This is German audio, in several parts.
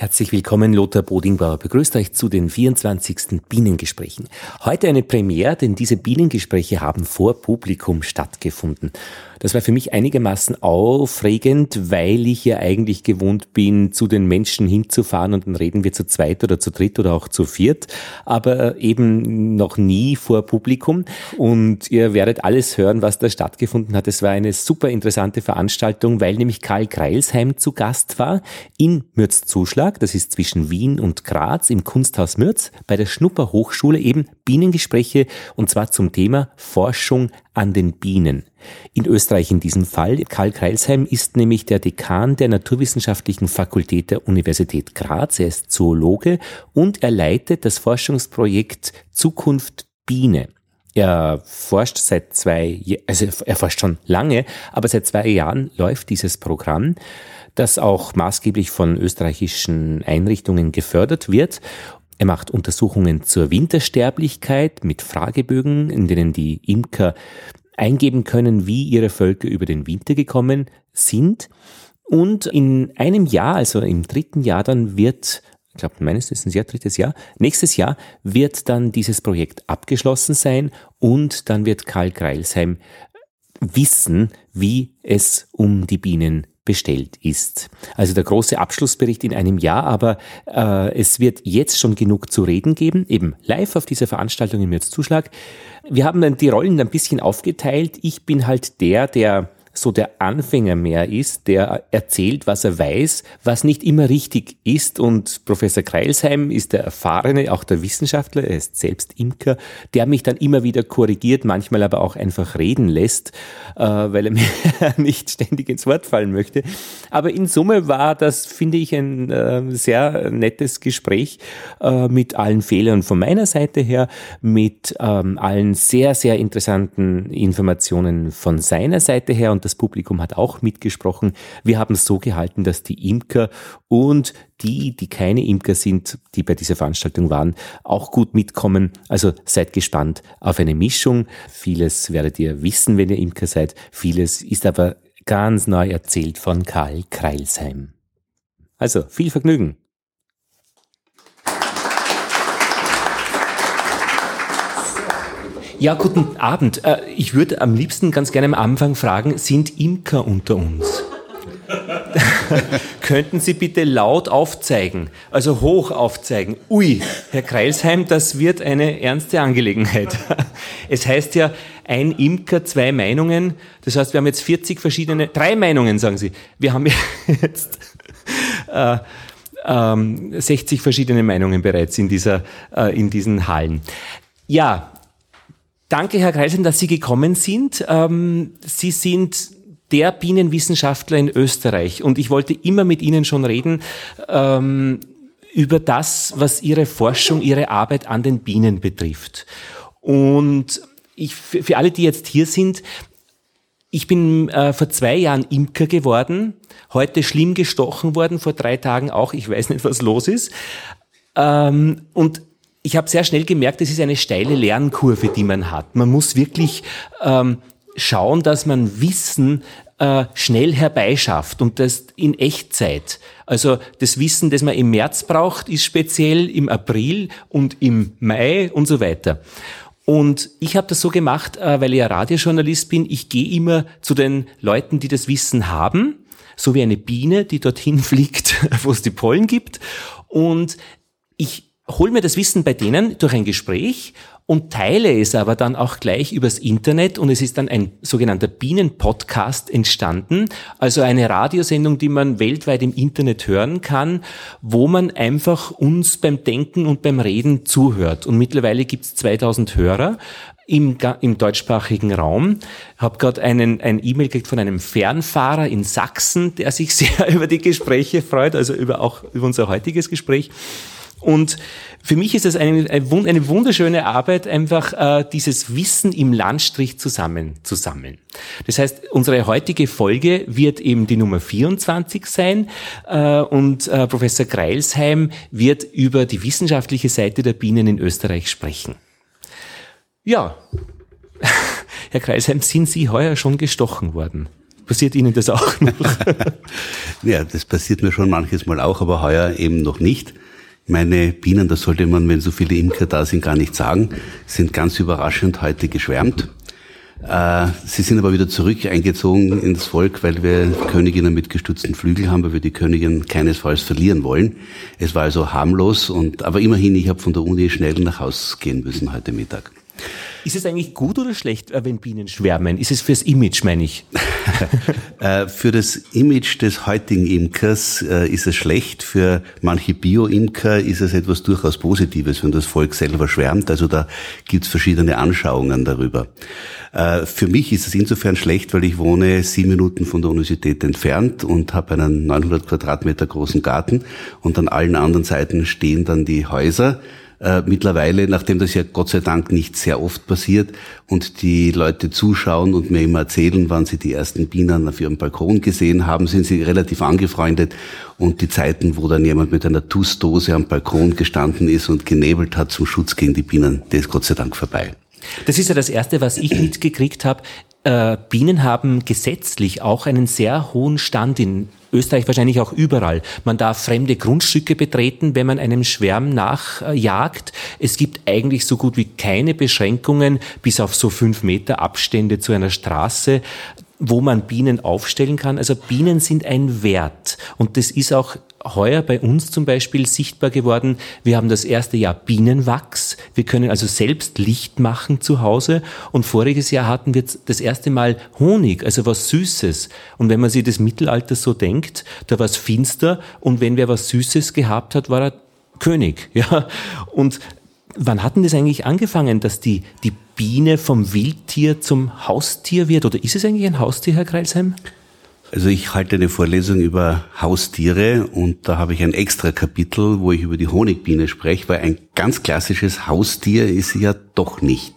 Herzlich willkommen, Lothar Bodingbauer begrüßt euch zu den 24. Bienengesprächen. Heute eine Premiere, denn diese Bienengespräche haben vor Publikum stattgefunden. Das war für mich einigermaßen aufregend, weil ich ja eigentlich gewohnt bin, zu den Menschen hinzufahren und dann reden wir zu zweit oder zu dritt oder auch zu viert, aber eben noch nie vor Publikum. Und ihr werdet alles hören, was da stattgefunden hat. Es war eine super interessante Veranstaltung, weil nämlich Karl Greilsheim zu Gast war in Mürzzuschlag. Das ist zwischen Wien und Graz im Kunsthaus Mürz bei der Schnupper Hochschule eben Bienengespräche und zwar zum Thema Forschung an den Bienen. In Österreich in diesem Fall. Karl Kreilsheim ist nämlich der Dekan der Naturwissenschaftlichen Fakultät der Universität Graz. Er ist Zoologe und er leitet das Forschungsprojekt Zukunft Biene. Er forscht seit zwei, also er forscht schon lange, aber seit zwei Jahren läuft dieses Programm, das auch maßgeblich von österreichischen Einrichtungen gefördert wird. Er macht Untersuchungen zur Wintersterblichkeit mit Fragebögen, in denen die Imker eingeben können, wie ihre Völker über den Winter gekommen sind. Und in einem Jahr, also im dritten Jahr, dann wird, ich glaube, meines ein sehr drittes Jahr, nächstes Jahr wird dann dieses Projekt abgeschlossen sein und dann wird Karl Greilsheim wissen, wie es um die Bienen bestellt ist. Also der große Abschlussbericht in einem Jahr, aber äh, es wird jetzt schon genug zu reden geben, eben live auf dieser Veranstaltung im Zuschlag. Wir haben dann die Rollen ein bisschen aufgeteilt. Ich bin halt der, der so der Anfänger mehr ist, der erzählt, was er weiß, was nicht immer richtig ist. Und Professor Kreilsheim ist der erfahrene, auch der Wissenschaftler, er ist selbst Imker, der mich dann immer wieder korrigiert, manchmal aber auch einfach reden lässt, äh, weil er mir nicht ständig ins Wort fallen möchte. Aber in Summe war das, finde ich, ein äh, sehr nettes Gespräch äh, mit allen Fehlern von meiner Seite her, mit ähm, allen sehr, sehr interessanten Informationen von seiner Seite her. Und das Publikum hat auch mitgesprochen. Wir haben es so gehalten, dass die Imker und die, die keine Imker sind, die bei dieser Veranstaltung waren, auch gut mitkommen. Also seid gespannt auf eine Mischung. Vieles werdet ihr wissen, wenn ihr Imker seid. Vieles ist aber ganz neu erzählt von Karl Kreilsheim. Also viel Vergnügen. Ja, guten Abend. Äh, ich würde am liebsten ganz gerne am Anfang fragen, sind Imker unter uns? Könnten Sie bitte laut aufzeigen, also hoch aufzeigen? Ui, Herr Kreilsheim, das wird eine ernste Angelegenheit. Es heißt ja, ein Imker, zwei Meinungen. Das heißt, wir haben jetzt 40 verschiedene, drei Meinungen, sagen Sie. Wir haben jetzt äh, ähm, 60 verschiedene Meinungen bereits in, dieser, äh, in diesen Hallen. Ja, Danke, Herr Kreisen, dass Sie gekommen sind. Ähm, Sie sind der Bienenwissenschaftler in Österreich und ich wollte immer mit Ihnen schon reden ähm, über das, was Ihre Forschung, Ihre Arbeit an den Bienen betrifft. Und ich, für alle, die jetzt hier sind, ich bin äh, vor zwei Jahren Imker geworden, heute schlimm gestochen worden, vor drei Tagen auch, ich weiß nicht, was los ist. Ähm, und ich habe sehr schnell gemerkt, es ist eine steile Lernkurve, die man hat. Man muss wirklich ähm, schauen, dass man Wissen äh, schnell herbeischafft und das in Echtzeit. Also das Wissen, das man im März braucht, ist speziell im April und im Mai und so weiter. Und ich habe das so gemacht, äh, weil ich ja Radiojournalist bin. Ich gehe immer zu den Leuten, die das Wissen haben, so wie eine Biene, die dorthin fliegt, wo es die Pollen gibt. Und ich hol mir das Wissen bei denen durch ein Gespräch und teile es aber dann auch gleich übers Internet und es ist dann ein sogenannter Bienenpodcast entstanden, also eine Radiosendung, die man weltweit im Internet hören kann, wo man einfach uns beim Denken und beim Reden zuhört. Und mittlerweile gibt's 2000 Hörer im, im deutschsprachigen Raum. Habe gerade einen ein E-Mail gekriegt von einem Fernfahrer in Sachsen, der sich sehr über die Gespräche freut, also über auch über unser heutiges Gespräch. Und für mich ist es eine, eine wunderschöne Arbeit, einfach äh, dieses Wissen im Landstrich zusammen zu sammeln. Das heißt, unsere heutige Folge wird eben die Nummer 24 sein äh, und äh, Professor Greilsheim wird über die wissenschaftliche Seite der Bienen in Österreich sprechen. Ja, Herr Kreisheim, sind Sie heuer schon gestochen worden? Passiert Ihnen das auch noch? ja, das passiert mir schon manches Mal auch, aber heuer eben noch nicht. Meine Bienen, das sollte man, wenn so viele Imker da sind, gar nicht sagen, sind ganz überraschend heute geschwärmt. Äh, sie sind aber wieder zurück eingezogen ins Volk, weil wir Königinnen mit gestützten Flügel haben, weil wir die Königin keinesfalls verlieren wollen. Es war also harmlos und aber immerhin, ich habe von der Uni schnell nach Haus gehen müssen heute Mittag. Ist es eigentlich gut oder schlecht, äh, wenn Bienen schwärmen? Ist es fürs Image, meine ich? Äh, für das Image des heutigen Imkers äh, ist es schlecht. Für manche Bio-Imker ist es etwas durchaus Positives, wenn das Volk selber schwärmt. Also da gibt es verschiedene Anschauungen darüber. Für mich ist es insofern schlecht, weil ich wohne sieben Minuten von der Universität entfernt und habe einen 900 Quadratmeter großen Garten und an allen anderen Seiten stehen dann die Häuser äh, mittlerweile, nachdem das ja Gott sei Dank nicht sehr oft passiert und die Leute zuschauen und mir immer erzählen, wann sie die ersten Bienen auf ihrem Balkon gesehen haben, sind sie relativ angefreundet und die Zeiten, wo dann jemand mit einer Tussdose am Balkon gestanden ist und genebelt hat zum Schutz gegen die Bienen, der ist Gott sei Dank vorbei. Das ist ja das Erste, was ich mitgekriegt habe. Äh, Bienen haben gesetzlich auch einen sehr hohen Stand in Österreich wahrscheinlich auch überall. Man darf fremde Grundstücke betreten, wenn man einem Schwärm nachjagt. Es gibt eigentlich so gut wie keine Beschränkungen, bis auf so fünf Meter Abstände zu einer Straße wo man Bienen aufstellen kann. Also Bienen sind ein Wert. Und das ist auch heuer bei uns zum Beispiel sichtbar geworden. Wir haben das erste Jahr Bienenwachs. Wir können also selbst Licht machen zu Hause. Und voriges Jahr hatten wir das erste Mal Honig, also was Süßes. Und wenn man sich das Mittelalter so denkt, da war es finster. Und wenn wer was Süßes gehabt hat, war er König. Ja. Und wann hatten das eigentlich angefangen, dass die, die Biene vom Wildtier zum Haustier wird? Oder ist es eigentlich ein Haustier, Herr Kreilsheim? Also ich halte eine Vorlesung über Haustiere und da habe ich ein extra Kapitel, wo ich über die Honigbiene spreche, weil ein ganz klassisches Haustier ist sie ja doch nicht.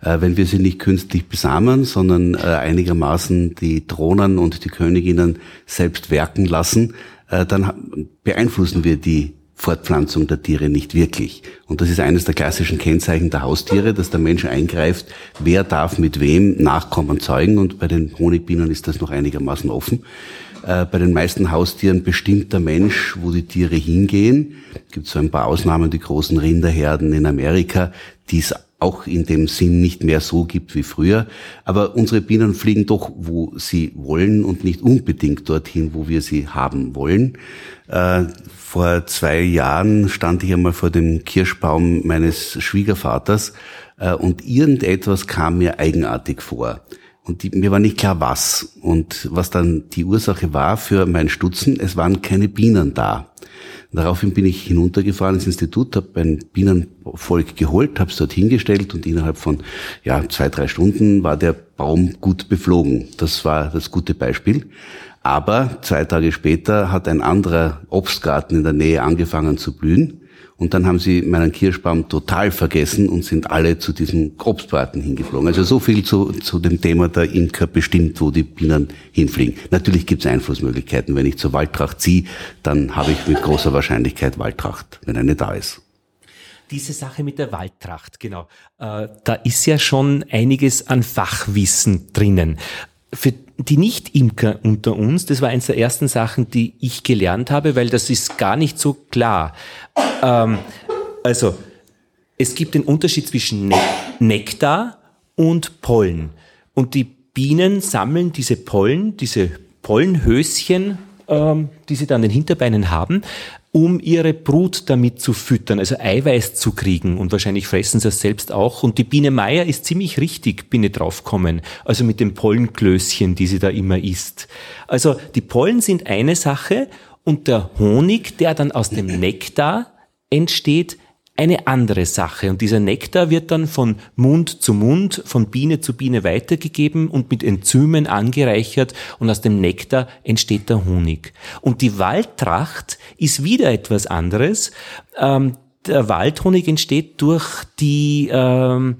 Äh, wenn wir sie nicht künstlich besamen, sondern äh, einigermaßen die Drohnen und die Königinnen selbst werken lassen, äh, dann beeinflussen wir die Fortpflanzung der Tiere nicht wirklich. Und das ist eines der klassischen Kennzeichen der Haustiere, dass der Mensch eingreift, wer darf mit wem Nachkommen zeugen. Und bei den Honigbienen ist das noch einigermaßen offen. Äh, bei den meisten Haustieren bestimmt der Mensch, wo die Tiere hingehen. Es gibt so ein paar Ausnahmen, die großen Rinderherden in Amerika, die es auch in dem Sinn nicht mehr so gibt wie früher. Aber unsere Bienen fliegen doch, wo sie wollen und nicht unbedingt dorthin, wo wir sie haben wollen. Äh, vor zwei Jahren stand ich einmal vor dem Kirschbaum meines Schwiegervaters äh, und irgendetwas kam mir eigenartig vor. Und die, mir war nicht klar, was. Und was dann die Ursache war für mein Stutzen, es waren keine Bienen da. Daraufhin bin ich hinuntergefahren ins Institut, habe ein Bienenvolk geholt, habe es dort hingestellt und innerhalb von ja, zwei, drei Stunden war der Baum gut beflogen. Das war das gute Beispiel. Aber zwei Tage später hat ein anderer Obstgarten in der Nähe angefangen zu blühen. Und dann haben sie meinen Kirschbaum total vergessen und sind alle zu diesem Obstgarten hingeflogen. Also so viel zu, zu dem Thema der Imker bestimmt, wo die Bienen hinfliegen. Natürlich gibt es Einflussmöglichkeiten. Wenn ich zur Waldtracht ziehe, dann habe ich mit großer Wahrscheinlichkeit Waldtracht, wenn eine da ist. Diese Sache mit der Waldtracht, genau. Äh, da ist ja schon einiges an Fachwissen drinnen. Für die Nicht-Imker unter uns, das war eines der ersten Sachen, die ich gelernt habe, weil das ist gar nicht so klar. Ähm, also, es gibt den Unterschied zwischen ne Nektar und Pollen. Und die Bienen sammeln diese Pollen, diese Pollenhöschen, ähm, die sie dann an den Hinterbeinen haben, um ihre Brut damit zu füttern, also Eiweiß zu kriegen. Und wahrscheinlich fressen sie es selbst auch. Und die Biene Meier ist ziemlich richtig, bin ich draufgekommen. Also mit den Pollenklößchen, die sie da immer isst. Also die Pollen sind eine Sache und der Honig, der dann aus dem Nektar entsteht, eine andere Sache. Und dieser Nektar wird dann von Mund zu Mund, von Biene zu Biene weitergegeben und mit Enzymen angereichert und aus dem Nektar entsteht der Honig. Und die Waldtracht ist wieder etwas anderes. Ähm, der Waldhonig entsteht durch die ähm,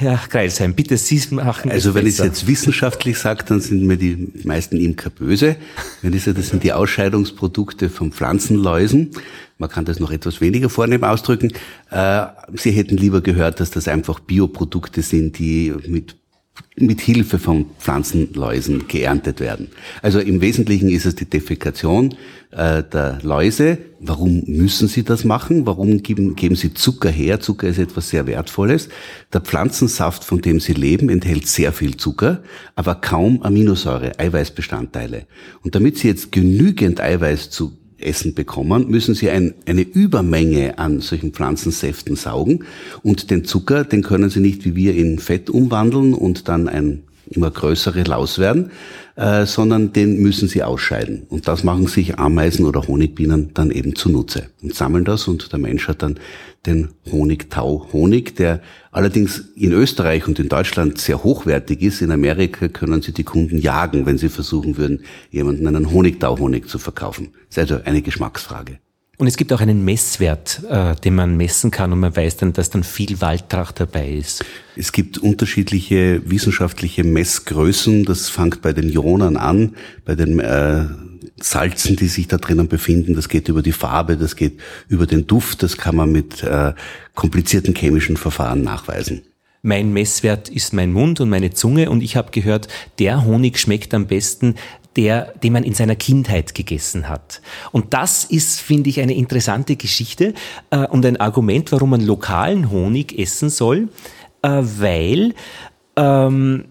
Herr Kreisheim, bitte Sie machen. Also wenn ich es jetzt wissenschaftlich sage, dann sind mir die meisten Imker böse. Wenn ich sage, das sind die Ausscheidungsprodukte von Pflanzenläusen. Man kann das noch etwas weniger vornehm ausdrücken. Äh, Sie hätten lieber gehört, dass das einfach Bioprodukte sind, die mit mit Hilfe von Pflanzenläusen geerntet werden. Also im Wesentlichen ist es die Defekation äh, der Läuse. Warum müssen sie das machen? Warum geben, geben sie Zucker her? Zucker ist etwas sehr Wertvolles. Der Pflanzensaft, von dem sie leben, enthält sehr viel Zucker, aber kaum Aminosäure, Eiweißbestandteile. Und damit sie jetzt genügend Eiweiß zu Essen bekommen, müssen sie ein, eine Übermenge an solchen Pflanzensäften saugen. Und den Zucker, den können sie nicht wie wir in Fett umwandeln und dann ein immer größere Laus werden, äh, sondern den müssen sie ausscheiden. Und das machen sich Ameisen oder Honigbienen dann eben zunutze und sammeln das und der Mensch hat dann den Honigtau-Honig, der allerdings in Österreich und in Deutschland sehr hochwertig ist. In Amerika können sie die Kunden jagen, wenn sie versuchen würden, jemanden einen Honigtau-Honig zu verkaufen. Das ist also eine Geschmacksfrage. Und es gibt auch einen Messwert, äh, den man messen kann und man weiß dann, dass dann viel Waldtracht dabei ist. Es gibt unterschiedliche wissenschaftliche Messgrößen. Das fängt bei den Ionen an, bei den äh, Salzen, die sich da drinnen befinden. Das geht über die Farbe, das geht über den Duft. Das kann man mit äh, komplizierten chemischen Verfahren nachweisen. Mein Messwert ist mein Mund und meine Zunge und ich habe gehört, der Honig schmeckt am besten, der, den man in seiner Kindheit gegessen hat. Und das ist, finde ich, eine interessante Geschichte äh, und ein Argument, warum man lokalen Honig essen soll, äh, weil ähm,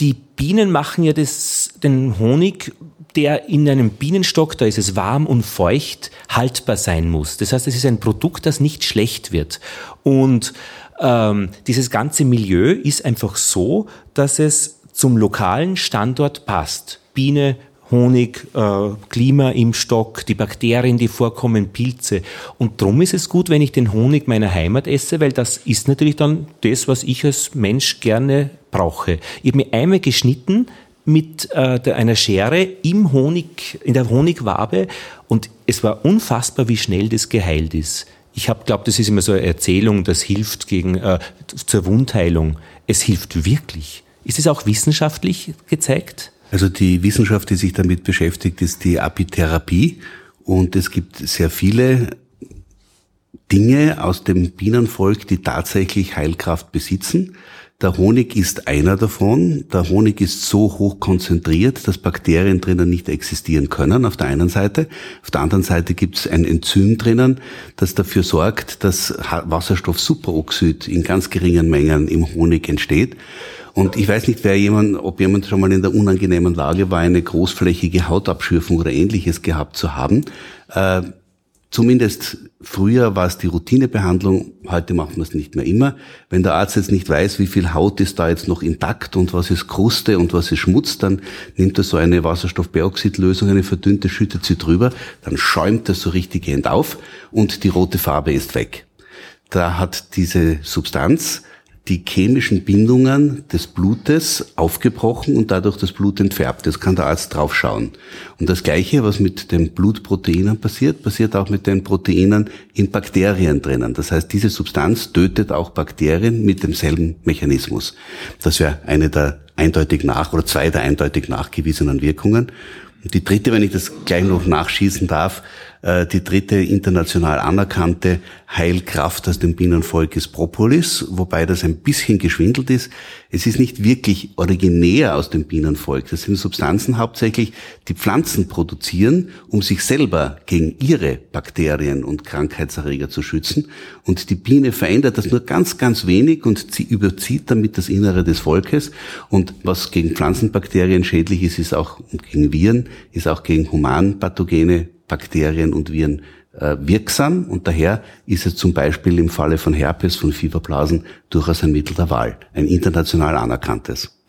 die Bienen machen ja das, den Honig, der in einem Bienenstock, da ist es warm und feucht, haltbar sein muss. Das heißt, es ist ein Produkt, das nicht schlecht wird. Und ähm, dieses ganze Milieu ist einfach so, dass es zum lokalen Standort passt. Biene, Honig, äh, Klima im Stock, die Bakterien, die vorkommen, Pilze. Und drum ist es gut, wenn ich den Honig meiner Heimat esse, weil das ist natürlich dann das, was ich als Mensch gerne brauche. Ich habe mir einmal geschnitten mit äh, der, einer Schere im Honig, in der Honigwabe und es war unfassbar, wie schnell das geheilt ist. Ich habe glaube, das ist immer so eine Erzählung, das hilft gegen äh, zur Wundheilung. Es hilft wirklich. Ist es auch wissenschaftlich gezeigt? Also die Wissenschaft, die sich damit beschäftigt, ist die Apitherapie. Und es gibt sehr viele Dinge aus dem Bienenvolk, die tatsächlich Heilkraft besitzen. Der Honig ist einer davon. Der Honig ist so hoch konzentriert, dass Bakterien drinnen nicht existieren können, auf der einen Seite. Auf der anderen Seite gibt es ein Enzym drinnen, das dafür sorgt, dass Wasserstoffsuperoxid in ganz geringen Mengen im Honig entsteht. Und ich weiß nicht, wer jemand, ob jemand schon mal in der unangenehmen Lage war, eine großflächige Hautabschürfung oder ähnliches gehabt zu haben. Äh, zumindest früher war es die Routinebehandlung, heute macht man es nicht mehr immer. Wenn der Arzt jetzt nicht weiß, wie viel Haut ist da jetzt noch intakt und was ist Kruste und was ist Schmutz, dann nimmt er so eine Wasserstoffperoxidlösung, eine verdünnte, schüttet sie drüber, dann schäumt er so richtig Hand auf und die rote Farbe ist weg. Da hat diese Substanz die chemischen Bindungen des Blutes aufgebrochen und dadurch das Blut entfärbt. Das kann der Arzt draufschauen. Und das Gleiche, was mit den Blutproteinen passiert, passiert auch mit den Proteinen in Bakterien drinnen. Das heißt, diese Substanz tötet auch Bakterien mit demselben Mechanismus. Das wäre eine der eindeutig nach oder zwei der eindeutig nachgewiesenen Wirkungen. Und die dritte, wenn ich das gleich noch nachschießen darf, die dritte international anerkannte Heilkraft aus dem Bienenvolk ist Propolis, wobei das ein bisschen geschwindelt ist. Es ist nicht wirklich originär aus dem Bienenvolk. Das sind Substanzen hauptsächlich, die Pflanzen produzieren, um sich selber gegen ihre Bakterien und Krankheitserreger zu schützen. Und die Biene verändert das nur ganz, ganz wenig und sie überzieht damit das Innere des Volkes. Und was gegen Pflanzenbakterien schädlich ist, ist auch gegen Viren, ist auch gegen Humanpathogene Bakterien und Viren äh, wirksam und daher ist es zum Beispiel im Falle von Herpes, von Fieberblasen durchaus ein Mittel der Wahl, ein international anerkanntes.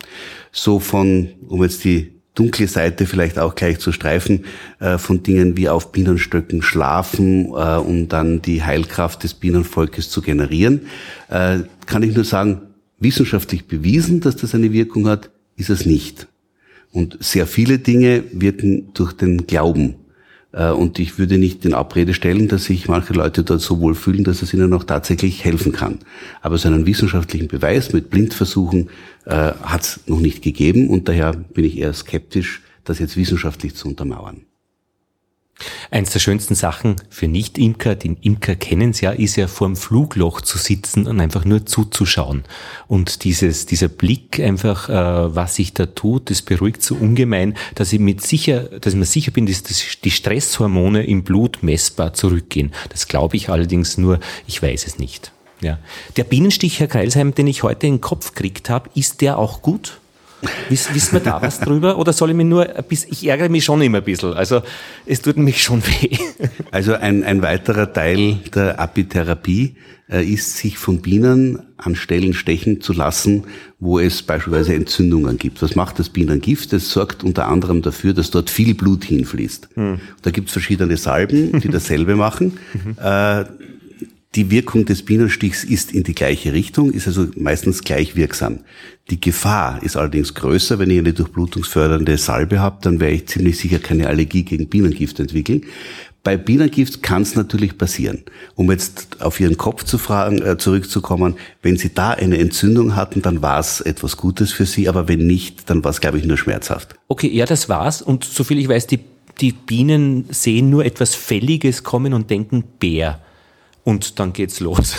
So von, um jetzt die dunkle Seite vielleicht auch gleich zu streifen, äh, von Dingen wie auf Bienenstöcken schlafen, äh, um dann die Heilkraft des Bienenvolkes zu generieren, äh, kann ich nur sagen, wissenschaftlich bewiesen, dass das eine Wirkung hat, ist es nicht. Und sehr viele Dinge wirken durch den Glauben und ich würde nicht in Abrede stellen, dass sich manche Leute dort so wohl fühlen, dass es ihnen auch tatsächlich helfen kann. Aber so einen wissenschaftlichen Beweis mit Blindversuchen äh, hat es noch nicht gegeben und daher bin ich eher skeptisch, das jetzt wissenschaftlich zu untermauern. Eins der schönsten Sachen für Nicht-Imker, die Imker kennen es ja, ist ja vor dem Flugloch zu sitzen und einfach nur zuzuschauen. Und dieses, dieser Blick einfach, äh, was sich da tut, das beruhigt so ungemein, dass ich mit sicher, dass ich mir sicher bin, dass, dass die Stresshormone im Blut messbar zurückgehen. Das glaube ich allerdings nur, ich weiß es nicht. Ja. Der Bienenstich, Herr Kreilsheim, den ich heute in den Kopf gekriegt habe, ist der auch gut? Wiss, wissen wir da was drüber? Oder soll ich mich nur bisschen, ich ärgere mich schon immer ein bisschen. Also es tut mich schon weh. Also ein, ein weiterer Teil der Apitherapie äh, ist, sich von Bienen an Stellen stechen zu lassen, wo es beispielsweise Entzündungen gibt. Was macht das Bienengift? Das sorgt unter anderem dafür, dass dort viel Blut hinfließt. Hm. Da gibt es verschiedene Salben, die dasselbe machen. Mhm. Äh, die Wirkung des Bienenstichs ist in die gleiche Richtung, ist also meistens gleich wirksam. Die Gefahr ist allerdings größer, wenn ich eine durchblutungsfördernde Salbe habe, dann werde ich ziemlich sicher keine Allergie gegen Bienengift entwickeln. Bei Bienengift kann es natürlich passieren. Um jetzt auf Ihren Kopf zu fragen, äh, zurückzukommen, wenn Sie da eine Entzündung hatten, dann war es etwas Gutes für Sie, aber wenn nicht, dann war es, glaube ich, nur schmerzhaft. Okay, ja, das war's. Und soviel ich weiß, die, die Bienen sehen nur etwas Fälliges kommen und denken Bär und dann geht's los.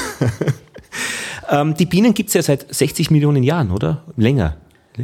ähm, die Bienen gibt's ja seit 60 Millionen Jahren, oder? Länger.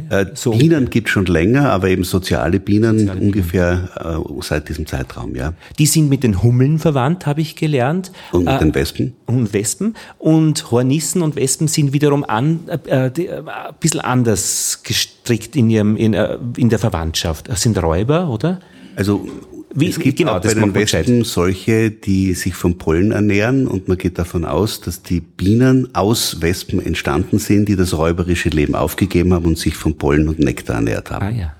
Äh, so. Bienen gibt schon länger, aber eben soziale Bienen soziale ungefähr Bienen. Äh, seit diesem Zeitraum, ja. Die sind mit den Hummeln verwandt, habe ich gelernt. Und mit äh, den Wespen. Und Wespen. Und Hornissen und Wespen sind wiederum an, äh, die, äh, ein bisschen anders gestrickt in, ihrem, in, äh, in der Verwandtschaft. Das sind Räuber, oder? Also wie, es gibt genau, auch bei den Wespen solche, die sich vom Pollen ernähren und man geht davon aus, dass die Bienen aus Wespen entstanden sind, die das räuberische Leben aufgegeben haben und sich vom Pollen und Nektar ernährt haben. Ah, ja.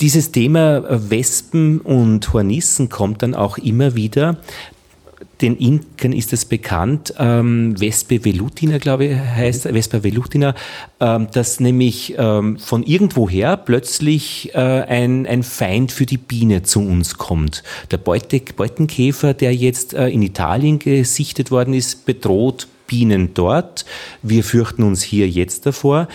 Dieses Thema Wespen und Hornissen kommt dann auch immer wieder den Imkern ist es bekannt, ähm, Vespe velutina, glaube ich, heißt, Vespa velutina, ähm, dass nämlich ähm, von irgendwoher plötzlich äh, ein, ein Feind für die Biene zu uns kommt. Der Beute, Beutenkäfer, der jetzt äh, in Italien gesichtet worden ist, bedroht Bienen dort. Wir fürchten uns hier jetzt davor.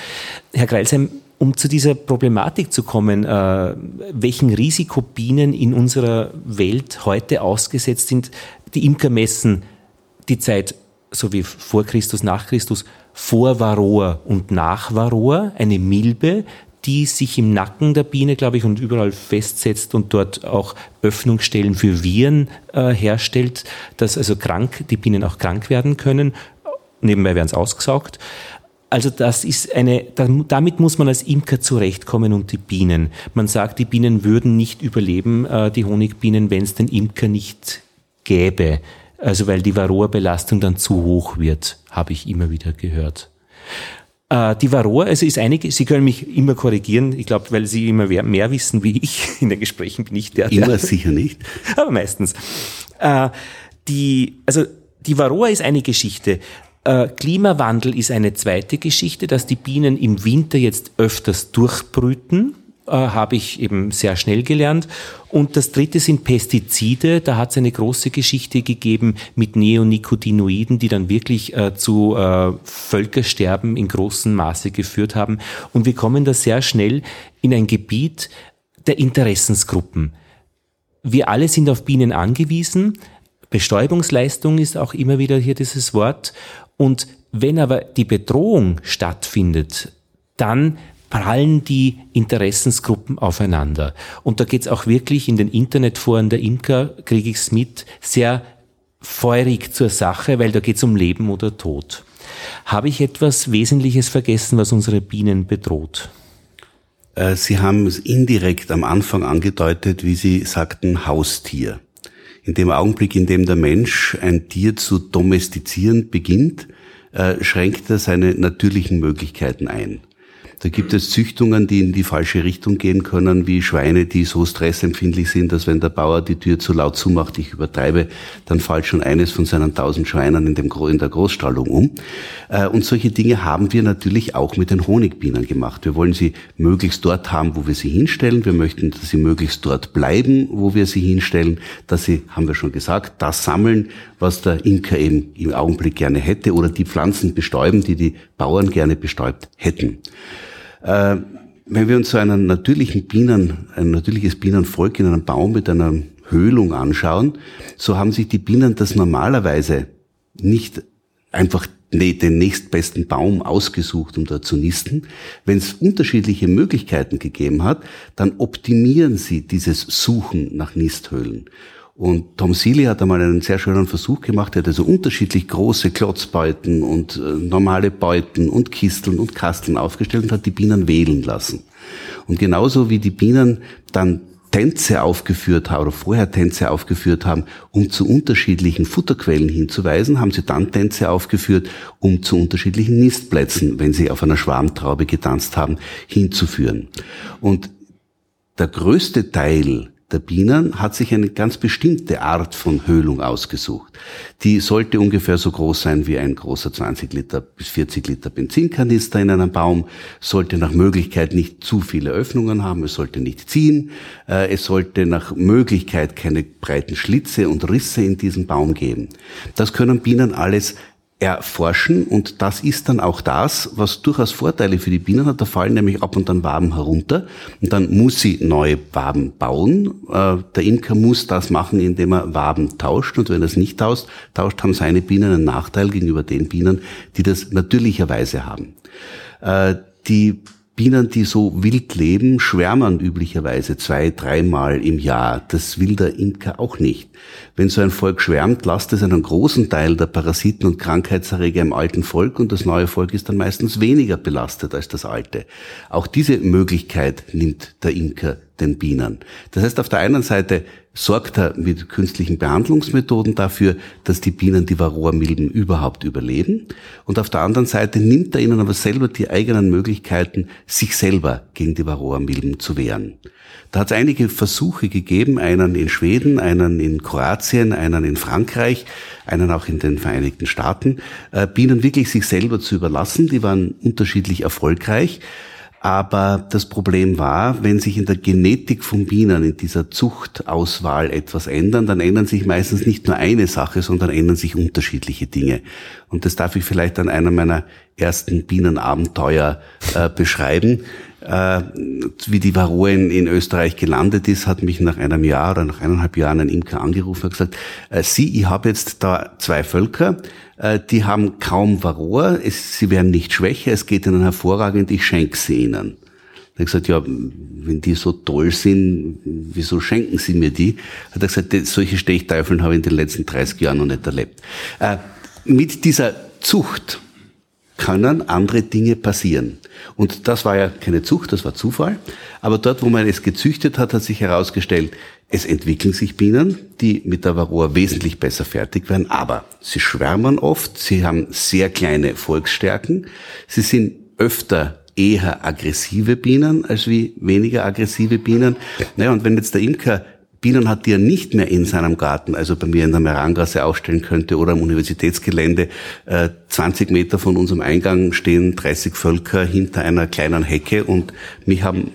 Herr Greilsheim, um zu dieser Problematik zu kommen, äh, welchen Risikobienen in unserer Welt heute ausgesetzt sind, die Imker messen die Zeit, so wie vor Christus, nach Christus, vor Varroa und nach Varroa, eine Milbe, die sich im Nacken der Biene, glaube ich, und überall festsetzt und dort auch Öffnungsstellen für Viren äh, herstellt, dass also krank, die Bienen auch krank werden können. Nebenbei werden es ausgesaugt. Also das ist eine, damit muss man als Imker zurechtkommen und die Bienen. Man sagt, die Bienen würden nicht überleben, äh, die Honigbienen, wenn es den Imker nicht gäbe. Also weil die Varroa-Belastung dann zu hoch wird, habe ich immer wieder gehört. Äh, die Varroa, also ist einige, Sie können mich immer korrigieren, ich glaube, weil Sie immer mehr, wissen wie ich. In den Gesprächen bin ich der. Immer der, sicher nicht. Aber meistens. Äh, die, also die Varroa ist eine Geschichte. Äh, Klimawandel ist eine zweite Geschichte, dass die Bienen im Winter jetzt öfters durchbrüten äh, habe ich eben sehr schnell gelernt. Und das dritte sind Pestizide. Da hat es eine große Geschichte gegeben mit Neonicotinoiden, die dann wirklich äh, zu äh, Völkersterben in großem Maße geführt haben. Und wir kommen da sehr schnell in ein Gebiet der Interessensgruppen. Wir alle sind auf Bienen angewiesen. Bestäubungsleistung ist auch immer wieder hier dieses Wort. Und wenn aber die Bedrohung stattfindet, dann prallen die Interessensgruppen aufeinander. Und da geht's auch wirklich in den Internetforen der Imker, kriege ich's mit, sehr feurig zur Sache, weil da geht's um Leben oder Tod. Habe ich etwas Wesentliches vergessen, was unsere Bienen bedroht? Äh, Sie haben es indirekt am Anfang angedeutet, wie Sie sagten, Haustier. In dem Augenblick, in dem der Mensch ein Tier zu domestizieren beginnt, äh, schränkt er seine natürlichen Möglichkeiten ein. Da gibt es Züchtungen, die in die falsche Richtung gehen können, wie Schweine, die so stressempfindlich sind, dass wenn der Bauer die Tür zu laut zumacht, ich übertreibe, dann fällt schon eines von seinen tausend Schweinen in, dem, in der Großstallung um. Äh, und solche Dinge haben wir natürlich auch mit den Honigbienen gemacht. Wir wollen sie möglichst dort haben, wo wir sie hinstellen. Wir möchten, dass sie möglichst dort bleiben, wo wir sie hinstellen, dass sie, haben wir schon gesagt, das sammeln, was der Imker eben im Augenblick gerne hätte oder die Pflanzen bestäuben, die die Bauern gerne bestäubt hätten. Äh, wenn wir uns so einen natürlichen Bienen, ein natürliches Bienenvolk in einem Baum mit einer Höhlung anschauen, so haben sich die Bienen das normalerweise nicht einfach den nächstbesten Baum ausgesucht, um dort zu nisten. Wenn es unterschiedliche Möglichkeiten gegeben hat, dann optimieren sie dieses Suchen nach Nisthöhlen. Und Tom Seeley hat einmal einen sehr schönen Versuch gemacht. Er hat also unterschiedlich große Klotzbeuten und äh, normale Beuten und Kisteln und Kasteln aufgestellt und hat die Bienen wählen lassen. Und genauso wie die Bienen dann Tänze aufgeführt haben oder vorher Tänze aufgeführt haben, um zu unterschiedlichen Futterquellen hinzuweisen, haben sie dann Tänze aufgeführt, um zu unterschiedlichen Nistplätzen, wenn sie auf einer Schwarmtraube getanzt haben, hinzuführen. Und der größte Teil der Bienen hat sich eine ganz bestimmte Art von Höhlung ausgesucht. Die sollte ungefähr so groß sein wie ein großer 20 Liter bis 40 Liter Benzinkanister in einem Baum, sollte nach Möglichkeit nicht zu viele Öffnungen haben, es sollte nicht ziehen, äh, es sollte nach Möglichkeit keine breiten Schlitze und Risse in diesem Baum geben. Das können Bienen alles erforschen und das ist dann auch das, was durchaus Vorteile für die Bienen hat. Da fallen nämlich ab und an Waben herunter und dann muss sie neue Waben bauen. Äh, der Imker muss das machen, indem er Waben tauscht und wenn er es nicht tauscht, tauscht, haben seine Bienen einen Nachteil gegenüber den Bienen, die das natürlicherweise haben. Äh, die Bienen, die so wild leben, schwärmen üblicherweise zwei, dreimal im Jahr. Das will der Imker auch nicht. Wenn so ein Volk schwärmt, lasst es einen großen Teil der Parasiten und Krankheitserreger im alten Volk und das neue Volk ist dann meistens weniger belastet als das alte. Auch diese Möglichkeit nimmt der Imker den Bienen. Das heißt, auf der einen Seite sorgt er mit künstlichen Behandlungsmethoden dafür, dass die Bienen die Varroa-Milben überhaupt überleben. Und auf der anderen Seite nimmt er ihnen aber selber die eigenen Möglichkeiten, sich selber gegen die Varroa-Milben zu wehren. Da hat es einige Versuche gegeben, einen in Schweden, einen in Kroatien, einen in Frankreich, einen auch in den Vereinigten Staaten, äh, Bienen wirklich sich selber zu überlassen. Die waren unterschiedlich erfolgreich. Aber das Problem war, wenn sich in der Genetik von Bienen, in dieser Zuchtauswahl etwas ändern, dann ändern sich meistens nicht nur eine Sache, sondern ändern sich unterschiedliche Dinge. Und das darf ich vielleicht an einer meiner ersten Bienenabenteuer äh, beschreiben. Äh, wie die Varroa in, in, Österreich gelandet ist, hat mich nach einem Jahr oder nach eineinhalb Jahren ein Imker angerufen und gesagt, äh, Sie, ich habe jetzt da zwei Völker, äh, die haben kaum Varroa, es, sie werden nicht schwächer, es geht ihnen hervorragend, ich schenke sie ihnen. Da hat gesagt, ja, wenn die so toll sind, wieso schenken Sie mir die? Hat er gesagt, solche Stechteufeln habe ich in den letzten 30 Jahren noch nicht erlebt. Äh, mit dieser Zucht können andere Dinge passieren. Und das war ja keine Zucht, das war Zufall. Aber dort, wo man es gezüchtet hat, hat sich herausgestellt, es entwickeln sich Bienen, die mit der Varroa wesentlich besser fertig werden, aber sie schwärmen oft, sie haben sehr kleine Volksstärken, sie sind öfter eher aggressive Bienen als wie weniger aggressive Bienen. Naja, und wenn jetzt der Imker Bienen hat, die er nicht mehr in seinem Garten, also bei mir in der Merangasse aufstellen könnte oder am Universitätsgelände. Äh, 20 Meter von unserem Eingang stehen 30 Völker hinter einer kleinen Hecke und mich haben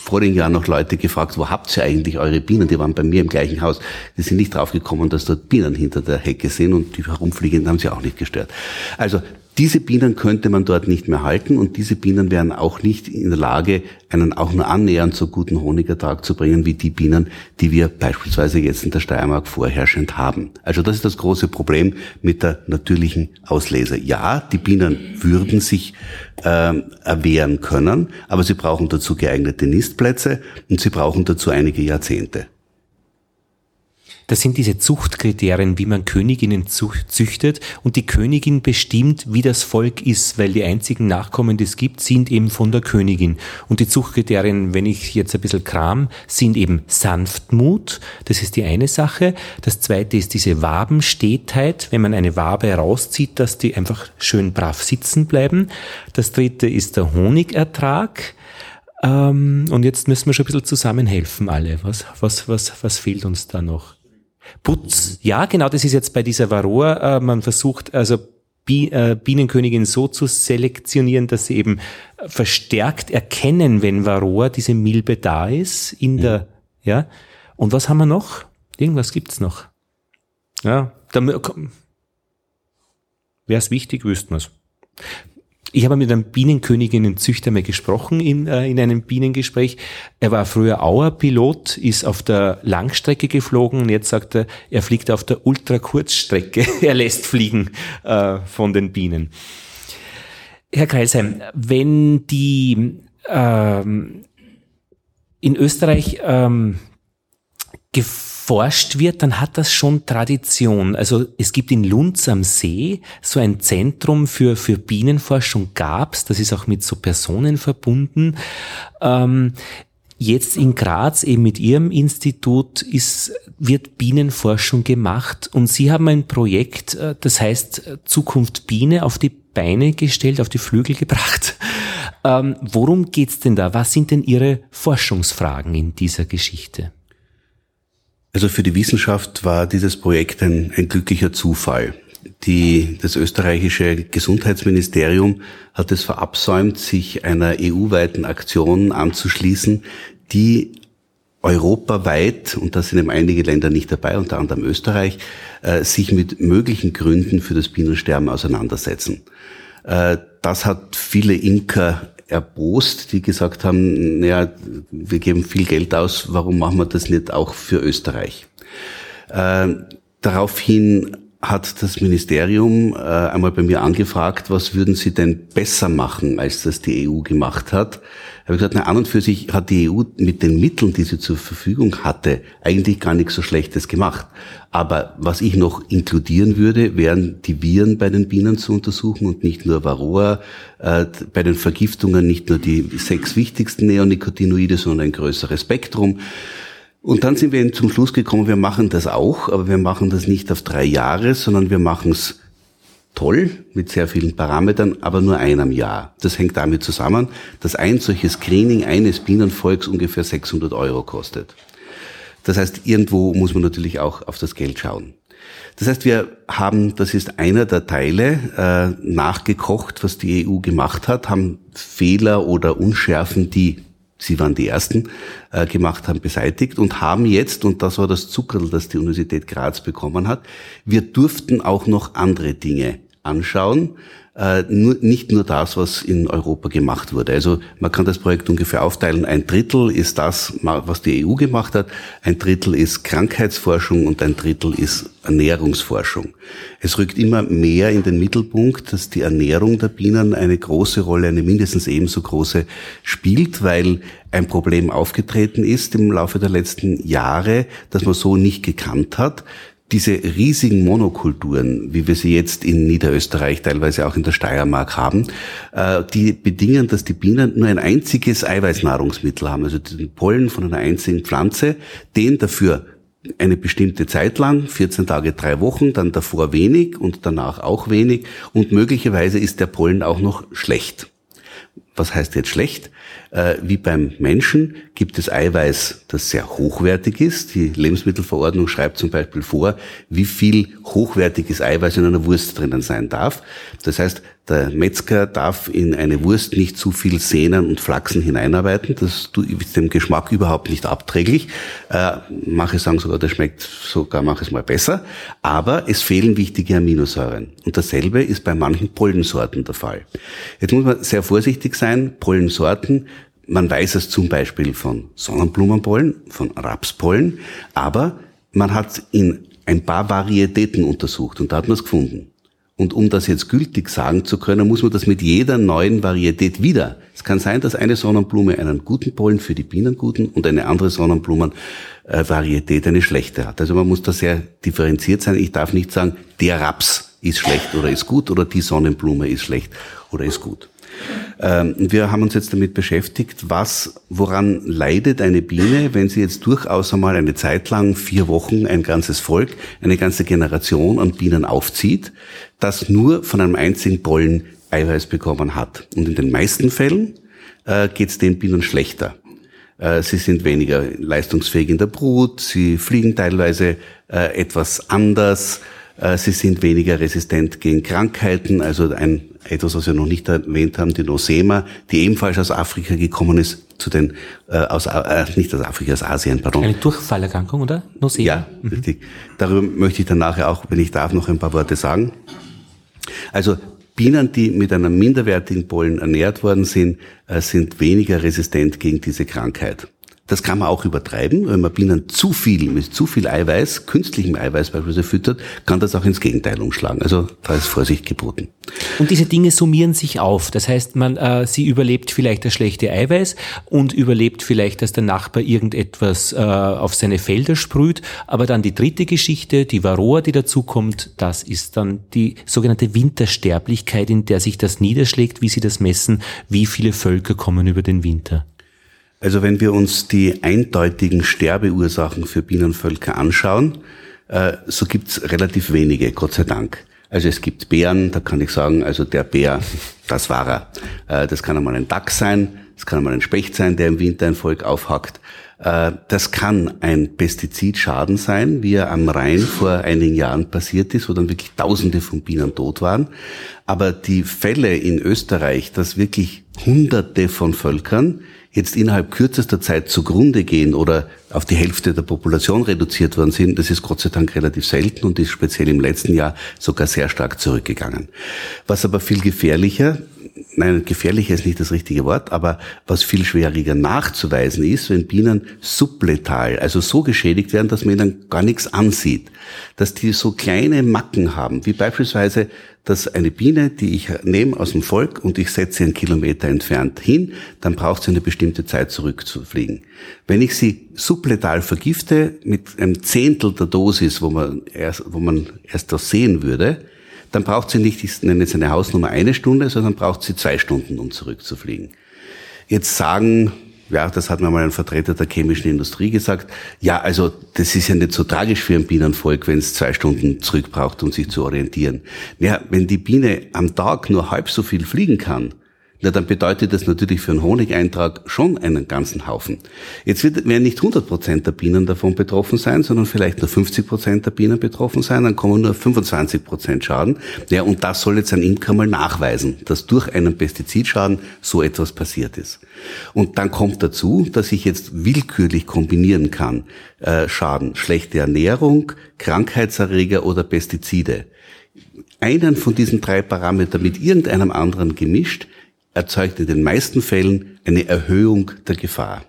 vor den Jahren noch Leute gefragt, wo habt ihr eigentlich eure Bienen? Die waren bei mir im gleichen Haus. Die sind nicht draufgekommen, dass dort Bienen hinter der Hecke sind und die herumfliegenden haben sie auch nicht gestört. Also diese Bienen könnte man dort nicht mehr halten und diese Bienen wären auch nicht in der Lage, einen auch nur annähernd so guten Honigertrag zu bringen wie die Bienen, die wir beispielsweise jetzt in der Steiermark vorherrschend haben. Also das ist das große Problem mit der natürlichen Auslese. Ja, die Bienen würden sich äh, erwehren können, aber sie brauchen dazu geeignete Nistplätze und sie brauchen dazu einige Jahrzehnte. Das sind diese Zuchtkriterien, wie man Königinnen züchtet und die Königin bestimmt, wie das Volk ist, weil die einzigen Nachkommen, die es gibt, sind eben von der Königin. Und die Zuchtkriterien, wenn ich jetzt ein bisschen kram, sind eben Sanftmut, das ist die eine Sache. Das zweite ist diese Wabenstetheit, wenn man eine Wabe rauszieht, dass die einfach schön brav sitzen bleiben. Das dritte ist der Honigertrag. Ähm, und jetzt müssen wir schon ein bisschen zusammenhelfen alle. Was, was, was, was fehlt uns da noch? Putz, ja, genau, das ist jetzt bei dieser Varroa, äh, man versucht also Bi äh, Bienenkönigin so zu selektionieren, dass sie eben verstärkt erkennen, wenn Varroa, diese Milbe da ist, in der, ja. Und was haben wir noch? Irgendwas gibt's noch. Ja, da wäre es wichtig, wüssten wir's. Ich habe mit einem Bienenköniginnen-Züchter mal gesprochen in, äh, in einem Bienengespräch. Er war früher Auer-Pilot, ist auf der Langstrecke geflogen und jetzt sagt er, er fliegt auf der Ultrakurzstrecke. er lässt fliegen äh, von den Bienen. Herr Kreisheim, wenn die ähm, in Österreich ähm, geforscht wird, dann hat das schon Tradition. Also es gibt in Lunz am See so ein Zentrum für, für Bienenforschung gab's. Das ist auch mit so Personen verbunden. Ähm, jetzt in Graz eben mit Ihrem Institut ist, wird Bienenforschung gemacht und Sie haben ein Projekt, äh, das heißt äh, Zukunft Biene auf die Beine gestellt, auf die Flügel gebracht. Ähm, worum geht's denn da? Was sind denn Ihre Forschungsfragen in dieser Geschichte? Also für die Wissenschaft war dieses Projekt ein, ein glücklicher Zufall. Die, das österreichische Gesundheitsministerium hat es verabsäumt, sich einer EU-weiten Aktion anzuschließen, die europaweit, und da sind eben einige Länder nicht dabei, unter anderem Österreich, äh, sich mit möglichen Gründen für das Bienensterben auseinandersetzen. Äh, das hat viele Imker erbost, die gesagt haben, naja, wir geben viel Geld aus, warum machen wir das nicht auch für Österreich? Äh, daraufhin hat das Ministerium äh, einmal bei mir angefragt, was würden Sie denn besser machen, als das die EU gemacht hat? Ich habe gesagt, na, an und für sich hat die EU mit den Mitteln, die sie zur Verfügung hatte, eigentlich gar nichts so Schlechtes gemacht. Aber was ich noch inkludieren würde, wären die Viren bei den Bienen zu untersuchen und nicht nur Varroa, äh, bei den Vergiftungen nicht nur die sechs wichtigsten Neonicotinoide, sondern ein größeres Spektrum. Und dann sind wir eben zum Schluss gekommen, wir machen das auch, aber wir machen das nicht auf drei Jahre, sondern wir machen es toll mit sehr vielen Parametern, aber nur einem Jahr. Das hängt damit zusammen, dass ein solches Screening eines Bienenvolks ungefähr 600 Euro kostet. Das heißt, irgendwo muss man natürlich auch auf das Geld schauen. Das heißt, wir haben, das ist einer der Teile, äh, nachgekocht, was die EU gemacht hat, haben Fehler oder Unschärfen, die Sie waren die Ersten, äh, gemacht haben, beseitigt und haben jetzt, und das war das Zuckerl, das die Universität Graz bekommen hat, wir durften auch noch andere Dinge anschauen, äh, nur, nicht nur das, was in Europa gemacht wurde. Also man kann das Projekt ungefähr aufteilen. Ein Drittel ist das, was die EU gemacht hat, ein Drittel ist Krankheitsforschung und ein Drittel ist Ernährungsforschung. Es rückt immer mehr in den Mittelpunkt, dass die Ernährung der Bienen eine große Rolle, eine mindestens ebenso große spielt, weil ein Problem aufgetreten ist im Laufe der letzten Jahre, das man so nicht gekannt hat diese riesigen Monokulturen, wie wir sie jetzt in Niederösterreich, teilweise auch in der Steiermark haben, äh, die bedingen, dass die Bienen nur ein einziges Eiweißnahrungsmittel haben, also den Pollen von einer einzigen Pflanze, den dafür eine bestimmte Zeit lang, 14 Tage, drei Wochen, dann davor wenig und danach auch wenig und möglicherweise ist der Pollen auch noch schlecht. Was heißt jetzt schlecht? Äh, wie beim Menschen gibt es Eiweiß, das sehr hochwertig ist. Die Lebensmittelverordnung schreibt zum Beispiel vor, wie viel hochwertiges Eiweiß in einer Wurst drinnen sein darf. Das heißt, der Metzger darf in eine Wurst nicht zu viel Sehnen und Flachsen hineinarbeiten. Das ist dem Geschmack überhaupt nicht abträglich. Äh, manche sagen sogar, das schmeckt sogar manches mal besser. Aber es fehlen wichtige Aminosäuren. Und dasselbe ist bei manchen Pollensorten der Fall. Jetzt muss man sehr vorsichtig sein. Pollensorten man weiß es zum Beispiel von Sonnenblumenpollen, von Rapspollen, aber man hat in ein paar Varietäten untersucht und da hat man es gefunden. Und um das jetzt gültig sagen zu können, muss man das mit jeder neuen Varietät wieder. Es kann sein, dass eine Sonnenblume einen guten Pollen für die Bienen guten und eine andere Sonnenblumenvarietät eine schlechte hat. Also man muss da sehr differenziert sein. Ich darf nicht sagen, der Raps ist schlecht oder ist gut oder die Sonnenblume ist schlecht oder ist gut. Ähm, wir haben uns jetzt damit beschäftigt, was, woran leidet eine Biene, wenn sie jetzt durchaus einmal eine Zeit lang, vier Wochen, ein ganzes Volk, eine ganze Generation an Bienen aufzieht, das nur von einem einzigen Pollen Eiweiß bekommen hat. Und in den meisten Fällen äh, geht es den Bienen schlechter. Äh, sie sind weniger leistungsfähig in der Brut, sie fliegen teilweise äh, etwas anders, sie sind weniger resistent gegen Krankheiten, also ein, etwas, was wir noch nicht erwähnt haben, die Nosema, die ebenfalls aus Afrika gekommen ist, zu den, äh, aus, äh, nicht aus Afrika, aus Asien, pardon. Eine Durchfallerkrankung, oder? Nosema. Ja, mhm. richtig. Darüber möchte ich dann nachher auch, wenn ich darf, noch ein paar Worte sagen. Also Bienen, die mit einem minderwertigen Pollen ernährt worden sind, äh, sind weniger resistent gegen diese Krankheit. Das kann man auch übertreiben. Wenn man Bienen zu viel, mit zu viel Eiweiß, künstlichem Eiweiß beispielsweise füttert, kann das auch ins Gegenteil umschlagen. Also da ist Vorsicht geboten. Und diese Dinge summieren sich auf. Das heißt, man, äh, sie überlebt vielleicht das schlechte Eiweiß und überlebt vielleicht, dass der Nachbar irgendetwas äh, auf seine Felder sprüht. Aber dann die dritte Geschichte, die Varroa, die dazukommt, das ist dann die sogenannte Wintersterblichkeit, in der sich das niederschlägt, wie Sie das messen, wie viele Völker kommen über den Winter. Also wenn wir uns die eindeutigen Sterbeursachen für Bienenvölker anschauen, äh, so gibt's relativ wenige, Gott sei Dank. Also es gibt Bären, da kann ich sagen, also der Bär, das war er. Äh, das kann einmal ein Dachs sein, das kann einmal ein Specht sein, der im Winter ein Volk aufhackt. Äh, das kann ein Pestizidschaden sein, wie er am Rhein vor einigen Jahren passiert ist, wo dann wirklich Tausende von Bienen tot waren. Aber die Fälle in Österreich, dass wirklich Hunderte von Völkern jetzt innerhalb kürzester Zeit zugrunde gehen oder auf die Hälfte der Population reduziert worden sind, das ist Gott sei Dank relativ selten und ist speziell im letzten Jahr sogar sehr stark zurückgegangen. Was aber viel gefährlicher, nein, gefährlicher ist nicht das richtige Wort, aber was viel schwieriger nachzuweisen ist, wenn Bienen subletal, also so geschädigt werden, dass man ihnen gar nichts ansieht, dass die so kleine Macken haben, wie beispielsweise dass eine Biene, die ich nehme aus dem Volk und ich setze sie einen Kilometer entfernt hin, dann braucht sie eine bestimmte Zeit zurückzufliegen. Wenn ich sie subletal vergifte mit einem Zehntel der Dosis, wo man erst, wo man erst das sehen würde, dann braucht sie nicht, ich nenne jetzt eine Hausnummer eine Stunde, sondern braucht sie zwei Stunden, um zurückzufliegen. Jetzt sagen ja, das hat mir mal ein Vertreter der chemischen Industrie gesagt, ja, also das ist ja nicht so tragisch für ein Bienenvolk, wenn es zwei Stunden zurück braucht, um sich zu orientieren. Ja, wenn die Biene am Tag nur halb so viel fliegen kann, na, dann bedeutet das natürlich für einen Honigeintrag schon einen ganzen Haufen. Jetzt werden nicht 100 Prozent der Bienen davon betroffen sein, sondern vielleicht nur 50 Prozent der Bienen betroffen sein, dann kommen nur 25 Prozent Schaden. Ja, und das soll jetzt ein Imker mal nachweisen, dass durch einen Pestizidschaden so etwas passiert ist. Und dann kommt dazu, dass ich jetzt willkürlich kombinieren kann, äh, Schaden, schlechte Ernährung, Krankheitserreger oder Pestizide. Einen von diesen drei Parametern mit irgendeinem anderen gemischt, erzeugt in den meisten Fällen eine Erhöhung der Gefahr.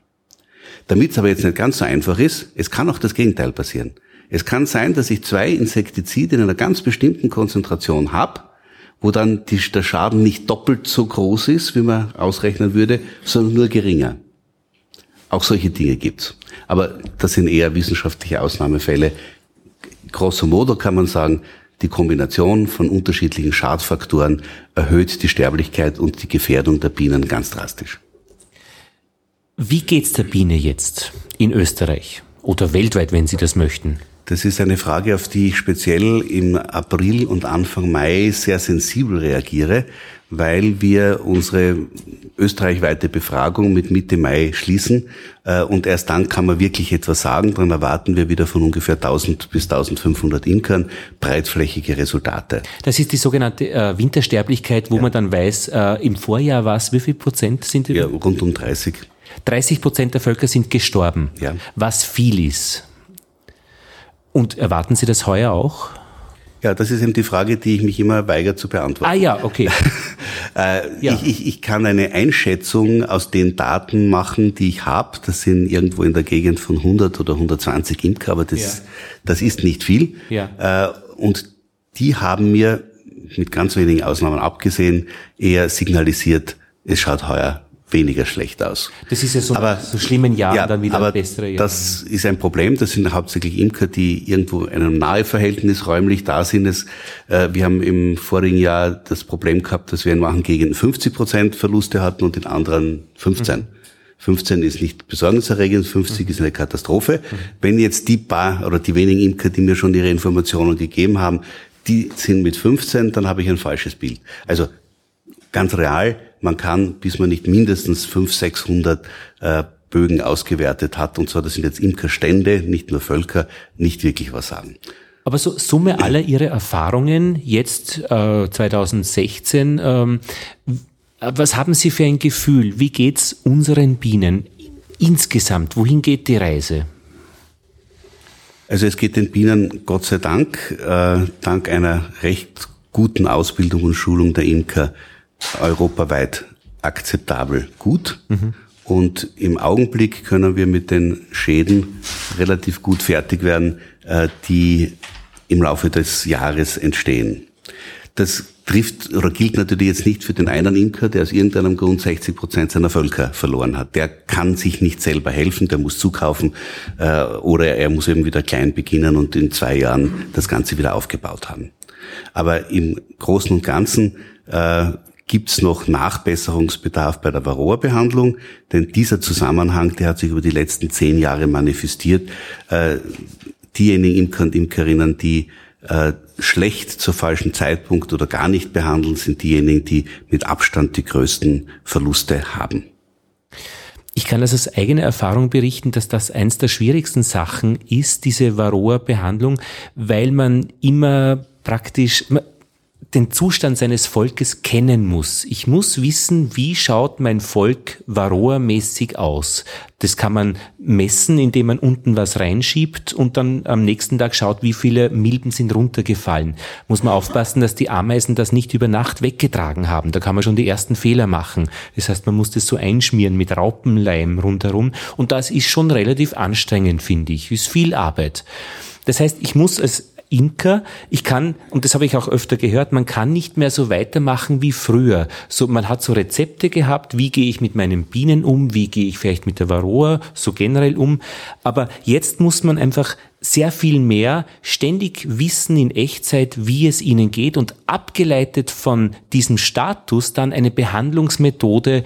Damit es aber jetzt nicht ganz so einfach ist, es kann auch das Gegenteil passieren. Es kann sein, dass ich zwei Insektizide in einer ganz bestimmten Konzentration habe, wo dann die, der Schaden nicht doppelt so groß ist, wie man ausrechnen würde, sondern nur geringer. Auch solche Dinge gibt's. Aber das sind eher wissenschaftliche Ausnahmefälle. Grosso modo kann man sagen, die Kombination von unterschiedlichen Schadfaktoren erhöht die Sterblichkeit und die Gefährdung der Bienen ganz drastisch. Wie geht's der Biene jetzt in Österreich oder weltweit, wenn Sie das möchten? Das ist eine Frage, auf die ich speziell im April und Anfang Mai sehr sensibel reagiere, weil wir unsere österreichweite Befragung mit Mitte Mai schließen äh, und erst dann kann man wirklich etwas sagen. Dann erwarten wir wieder von ungefähr 1000 bis 1500 Imkern breitflächige Resultate. Das ist die sogenannte äh, Wintersterblichkeit, wo ja. man dann weiß, äh, im Vorjahr war es, wie viel Prozent sind die? Ja, rund um 30. 30 Prozent der Völker sind gestorben, ja. was viel ist. Und erwarten Sie das heuer auch? Ja, das ist eben die Frage, die ich mich immer weigere zu beantworten. Ah ja, okay. äh, ja. Ich, ich, ich kann eine Einschätzung aus den Daten machen, die ich habe. Das sind irgendwo in der Gegend von 100 oder 120 Imker, aber das, ja. das ist nicht viel. Ja. Äh, und die haben mir, mit ganz wenigen Ausnahmen abgesehen, eher signalisiert, es schaut heuer weniger schlecht aus. Das ist ja so, aber, so schlimmen Jahren ja, dann wieder aber bessere Jahre. Das ist ein Problem. Das sind hauptsächlich Imker, die irgendwo in einem Naheverhältnis räumlich da sind. Es, äh, wir haben im vorigen Jahr das Problem gehabt, dass wir in manchen Gegenden 50 Prozent Verluste hatten und in anderen 15. Mhm. 15 ist nicht besorgniserregend, 50 mhm. ist eine Katastrophe. Mhm. Wenn jetzt die paar oder die wenigen Imker, die mir schon ihre Informationen gegeben haben, die sind mit 15, dann habe ich ein falsches Bild. Also ganz real, man kann, bis man nicht mindestens 500, 600 äh, Bögen ausgewertet hat, und zwar das sind jetzt Imkerstände, nicht nur Völker, nicht wirklich was sagen. Aber so Summe aller Ihrer Erfahrungen jetzt äh, 2016, ähm, was haben Sie für ein Gefühl? Wie geht's unseren Bienen insgesamt? Wohin geht die Reise? Also es geht den Bienen Gott sei Dank, äh, dank einer recht guten Ausbildung und Schulung der Imker europaweit akzeptabel gut. Mhm. Und im Augenblick können wir mit den Schäden relativ gut fertig werden, äh, die im Laufe des Jahres entstehen. Das trifft oder gilt natürlich jetzt nicht für den einen Imker, der aus irgendeinem Grund 60 Prozent seiner Völker verloren hat. Der kann sich nicht selber helfen, der muss zukaufen äh, oder er muss eben wieder klein beginnen und in zwei Jahren das Ganze wieder aufgebaut haben. Aber im Großen und Ganzen äh, gibt es noch Nachbesserungsbedarf bei der Varroa-Behandlung, denn dieser Zusammenhang, der hat sich über die letzten zehn Jahre manifestiert. Äh, diejenigen Imker und Imkerinnen, die äh, schlecht zur falschen Zeitpunkt oder gar nicht behandeln, sind diejenigen, die mit Abstand die größten Verluste haben. Ich kann das aus eigener Erfahrung berichten, dass das eins der schwierigsten Sachen ist, diese Varroa-Behandlung, weil man immer praktisch, den Zustand seines Volkes kennen muss. Ich muss wissen, wie schaut mein Volk Varroa-mäßig aus. Das kann man messen, indem man unten was reinschiebt und dann am nächsten Tag schaut, wie viele Milben sind runtergefallen. Muss man aufpassen, dass die Ameisen das nicht über Nacht weggetragen haben. Da kann man schon die ersten Fehler machen. Das heißt, man muss das so einschmieren mit Raupenleim rundherum. Und das ist schon relativ anstrengend, finde ich. Ist viel Arbeit. Das heißt, ich muss als Imker. Ich kann, und das habe ich auch öfter gehört, man kann nicht mehr so weitermachen wie früher. So, man hat so Rezepte gehabt, wie gehe ich mit meinen Bienen um, wie gehe ich vielleicht mit der Varroa so generell um. Aber jetzt muss man einfach sehr viel mehr ständig wissen in Echtzeit, wie es ihnen geht und abgeleitet von diesem Status dann eine Behandlungsmethode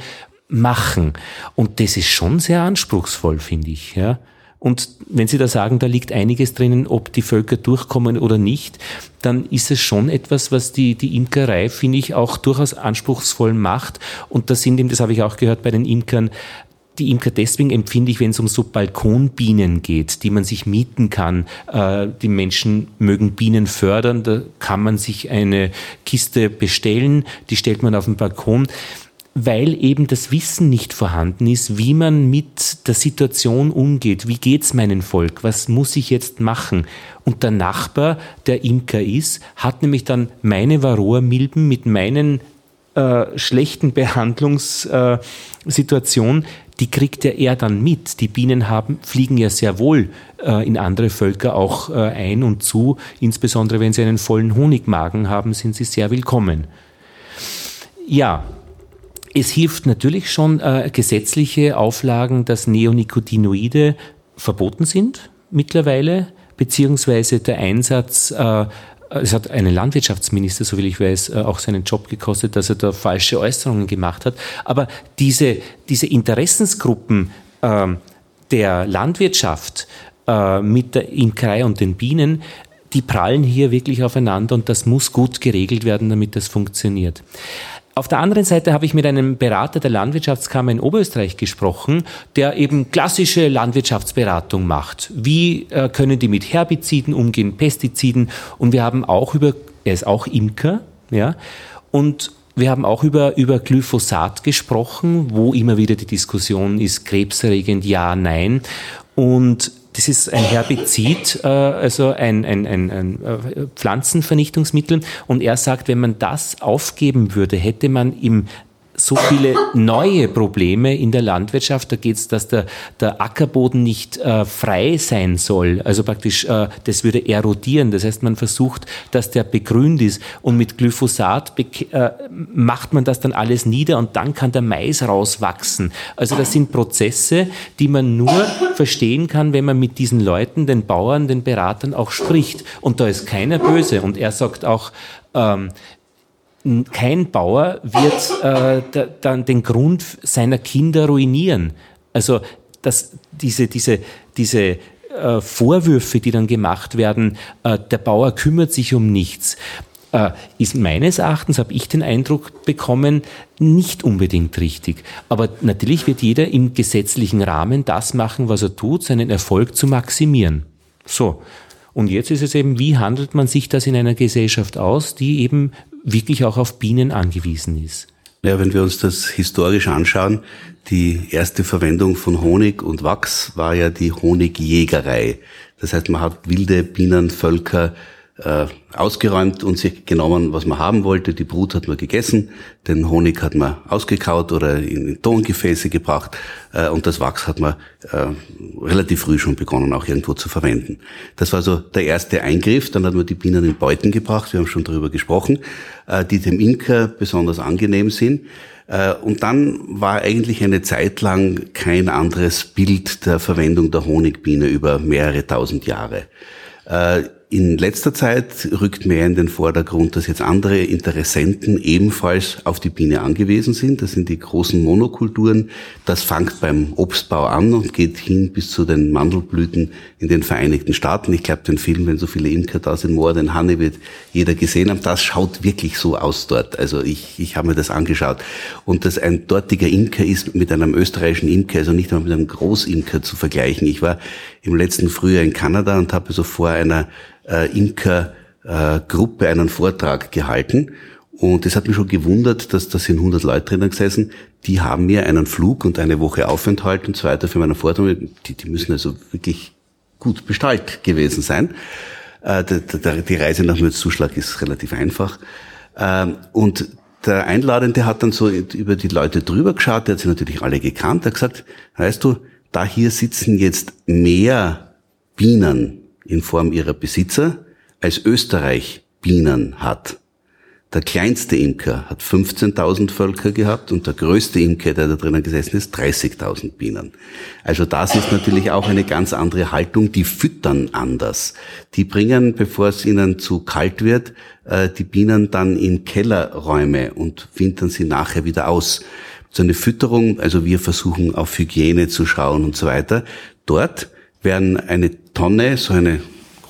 machen. Und das ist schon sehr anspruchsvoll, finde ich, ja. Und wenn Sie da sagen, da liegt einiges drinnen, ob die Völker durchkommen oder nicht, dann ist es schon etwas, was die, die Imkerei, finde ich, auch durchaus anspruchsvoll macht. Und das sind eben, das habe ich auch gehört bei den Imkern, die Imker deswegen empfinde ich, wenn es um so Balkonbienen geht, die man sich mieten kann. Äh, die Menschen mögen Bienen fördern, da kann man sich eine Kiste bestellen, die stellt man auf den Balkon weil eben das Wissen nicht vorhanden ist, wie man mit der Situation umgeht. Wie geht's meinem Volk? Was muss ich jetzt machen? Und der Nachbar, der Imker ist, hat nämlich dann meine Varroa-Milben mit meinen äh, schlechten Behandlungssituationen, äh, die kriegt ja er dann mit. Die Bienen haben, fliegen ja sehr wohl äh, in andere Völker auch äh, ein und zu. Insbesondere wenn sie einen vollen Honigmagen haben, sind sie sehr willkommen. Ja, es hilft natürlich schon äh, gesetzliche Auflagen, dass Neonicotinoide verboten sind mittlerweile, beziehungsweise der Einsatz äh, es hat einen Landwirtschaftsminister, so wie ich weiß, äh, auch seinen Job gekostet, dass er da falsche Äußerungen gemacht hat. Aber diese, diese Interessensgruppen äh, der Landwirtschaft äh, mit der Imkerei und den Bienen, die prallen hier wirklich aufeinander und das muss gut geregelt werden, damit das funktioniert. Auf der anderen Seite habe ich mit einem Berater der Landwirtschaftskammer in Oberösterreich gesprochen, der eben klassische Landwirtschaftsberatung macht. Wie äh, können die mit Herbiziden umgehen, Pestiziden? Und wir haben auch über, er ist auch Imker, ja, und wir haben auch über, über Glyphosat gesprochen, wo immer wieder die Diskussion ist, krebserregend, ja, nein. Und das ist ein Herbizid, äh, also ein, ein, ein, ein äh, Pflanzenvernichtungsmittel. Und er sagt, wenn man das aufgeben würde, hätte man im so viele neue Probleme in der Landwirtschaft. Da geht es, dass der, der Ackerboden nicht äh, frei sein soll. Also praktisch, äh, das würde erodieren. Das heißt, man versucht, dass der begrünt ist. Und mit Glyphosat äh, macht man das dann alles nieder und dann kann der Mais rauswachsen. Also das sind Prozesse, die man nur verstehen kann, wenn man mit diesen Leuten, den Bauern, den Beratern auch spricht. Und da ist keiner böse. Und er sagt auch, ähm, kein Bauer wird äh, dann den Grund seiner Kinder ruinieren. Also dass diese, diese, diese äh, Vorwürfe, die dann gemacht werden, äh, der Bauer kümmert sich um nichts, äh, ist meines Erachtens, habe ich den Eindruck bekommen, nicht unbedingt richtig. Aber natürlich wird jeder im gesetzlichen Rahmen das machen, was er tut, seinen Erfolg zu maximieren. So. Und jetzt ist es eben, wie handelt man sich das in einer Gesellschaft aus, die eben wirklich auch auf Bienen angewiesen ist. Ja, wenn wir uns das historisch anschauen, die erste Verwendung von Honig und Wachs war ja die Honigjägerei. Das heißt, man hat wilde Bienenvölker äh, ausgeräumt und sich genommen, was man haben wollte. Die Brut hat man gegessen, den Honig hat man ausgekaut oder in Tongefäße gebracht äh, und das Wachs hat man äh, relativ früh schon begonnen, auch irgendwo zu verwenden. Das war so der erste Eingriff. Dann hat man die Bienen in Beuten gebracht, wir haben schon darüber gesprochen, äh, die dem Imker besonders angenehm sind. Äh, und dann war eigentlich eine Zeit lang kein anderes Bild der Verwendung der Honigbiene über mehrere tausend Jahre. In letzter Zeit rückt mehr in den Vordergrund, dass jetzt andere Interessenten ebenfalls auf die Biene angewiesen sind. Das sind die großen Monokulturen. Das fängt beim Obstbau an und geht hin bis zu den Mandelblüten in den Vereinigten Staaten. Ich glaube, den Film, wenn so viele Imker da sind, More than Honey, wird jeder gesehen haben. Das schaut wirklich so aus dort. Also ich, ich habe mir das angeschaut. Und dass ein dortiger Imker ist mit einem österreichischen Imker, also nicht einmal mit einem Großimker zu vergleichen. Ich war im letzten Frühjahr in Kanada und habe so vor einer äh, Imker-Gruppe äh, einen Vortrag gehalten. Und es hat mich schon gewundert, dass da sind 100 Leute drinnen gesessen. Die haben mir einen Flug und eine Woche Aufenthalt und so weiter für meinen Vortrag. Die, die müssen also wirklich gut bestallt gewesen sein. Äh, die Reise nach Mürzzuschlag ist relativ einfach. Ähm, und der Einladende hat dann so über die Leute drüber geschaut, der hat sie natürlich alle gekannt, er hat gesagt, weißt du, da hier sitzen jetzt mehr Bienen in Form ihrer Besitzer als Österreich Bienen hat. Der kleinste Imker hat 15.000 Völker gehabt und der größte Imker, der da drinnen gesessen ist, 30.000 Bienen. Also das ist natürlich auch eine ganz andere Haltung. Die füttern anders. Die bringen, bevor es ihnen zu kalt wird, äh, die Bienen dann in Kellerräume und wintern sie nachher wieder aus. So eine Fütterung, also wir versuchen auf Hygiene zu schauen und so weiter. Dort werden eine Tonne, so eine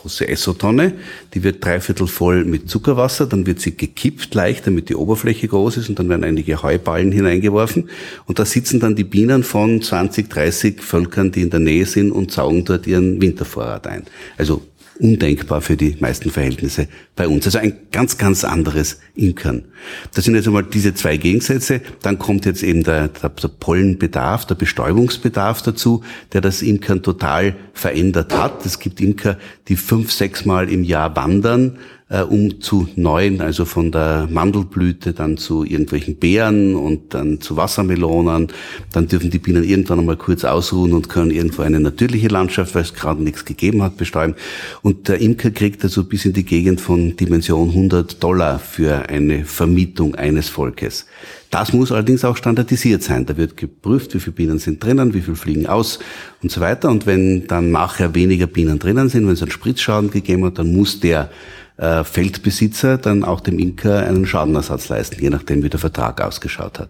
große Essotonne, die wird dreiviertel voll mit Zuckerwasser, dann wird sie gekippt leicht, damit die Oberfläche groß ist und dann werden einige Heuballen hineingeworfen und da sitzen dann die Bienen von 20, 30 Völkern, die in der Nähe sind und saugen dort ihren Wintervorrat ein. Also undenkbar für die meisten Verhältnisse bei uns. Also ein ganz, ganz anderes Imkern. Das sind jetzt einmal diese zwei Gegensätze. Dann kommt jetzt eben der, der, der Pollenbedarf, der Bestäubungsbedarf dazu, der das Imkern total verändert hat. Es gibt Imker, die fünf, sechs Mal im Jahr wandern, äh, um zu neuen, also von der Mandelblüte dann zu irgendwelchen Beeren und dann zu Wassermelonen. Dann dürfen die Bienen irgendwann einmal kurz ausruhen und können irgendwo eine natürliche Landschaft, weil es gerade nichts gegeben hat, bestäuben. Und der Imker kriegt also bis in die Gegend von Dimension 100 Dollar für eine Vermietung eines Volkes. Das muss allerdings auch standardisiert sein. Da wird geprüft, wie viele Bienen sind drinnen, wie viele fliegen aus und so weiter. Und wenn dann nachher weniger Bienen drinnen sind, wenn es einen Spritzschaden gegeben hat, dann muss der äh, Feldbesitzer dann auch dem Imker einen Schadenersatz leisten, je nachdem, wie der Vertrag ausgeschaut hat.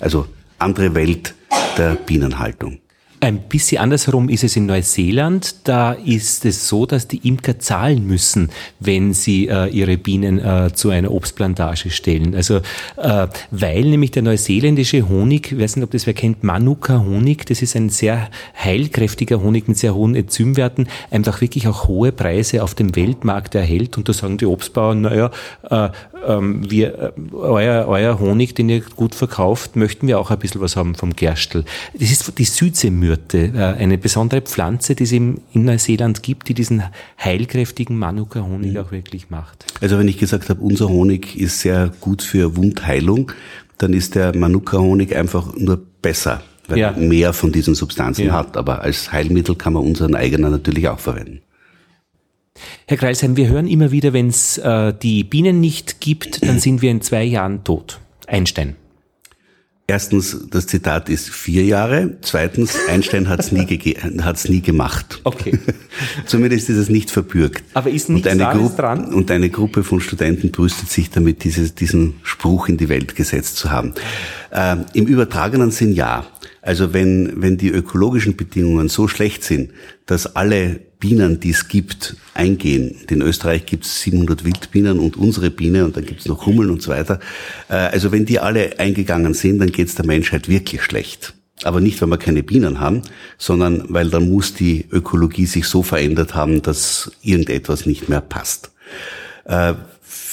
Also andere Welt der Bienenhaltung. Ein bisschen andersherum ist es in Neuseeland. Da ist es so, dass die Imker zahlen müssen, wenn sie äh, ihre Bienen äh, zu einer Obstplantage stellen. Also, äh, weil nämlich der neuseeländische Honig, ich weiß nicht, ob das wer kennt, Manuka-Honig, das ist ein sehr heilkräftiger Honig mit sehr hohen Enzymwerten, einfach wirklich auch hohe Preise auf dem Weltmarkt erhält. Und da sagen die Obstbauern, naja, äh, ähm, wir, äh, euer, euer Honig, den ihr gut verkauft, möchten wir auch ein bisschen was haben vom Gerstl. Das ist die Südseemyrte, äh, eine besondere Pflanze, die es in Neuseeland gibt, die diesen heilkräftigen Manuka-Honig mhm. auch wirklich macht. Also wenn ich gesagt habe, unser Honig ist sehr gut für Wundheilung, dann ist der Manuka-Honig einfach nur besser, weil ja. er mehr von diesen Substanzen ja. hat. Aber als Heilmittel kann man unseren eigenen natürlich auch verwenden. Herr Kreisheim, wir hören immer wieder, wenn es äh, die Bienen nicht gibt, dann sind wir in zwei Jahren tot. Einstein. Erstens, das Zitat ist vier Jahre. Zweitens, Einstein hat es nie, hat's nie gemacht. Okay. Zumindest ist es nicht verbürgt. Aber ist nicht dran? und eine Gruppe von Studenten brüstet sich damit, dieses, diesen Spruch in die Welt gesetzt zu haben. Ähm, Im übertragenen Sinn ja. Also wenn, wenn die ökologischen Bedingungen so schlecht sind, dass alle Bienen, die es gibt, eingehen. In Österreich gibt es 700 Wildbienen und unsere Biene und dann gibt es noch Hummeln und so weiter. Äh, also wenn die alle eingegangen sind, dann geht es der Menschheit wirklich schlecht. Aber nicht, weil wir keine Bienen haben, sondern weil dann muss die Ökologie sich so verändert haben, dass irgendetwas nicht mehr passt.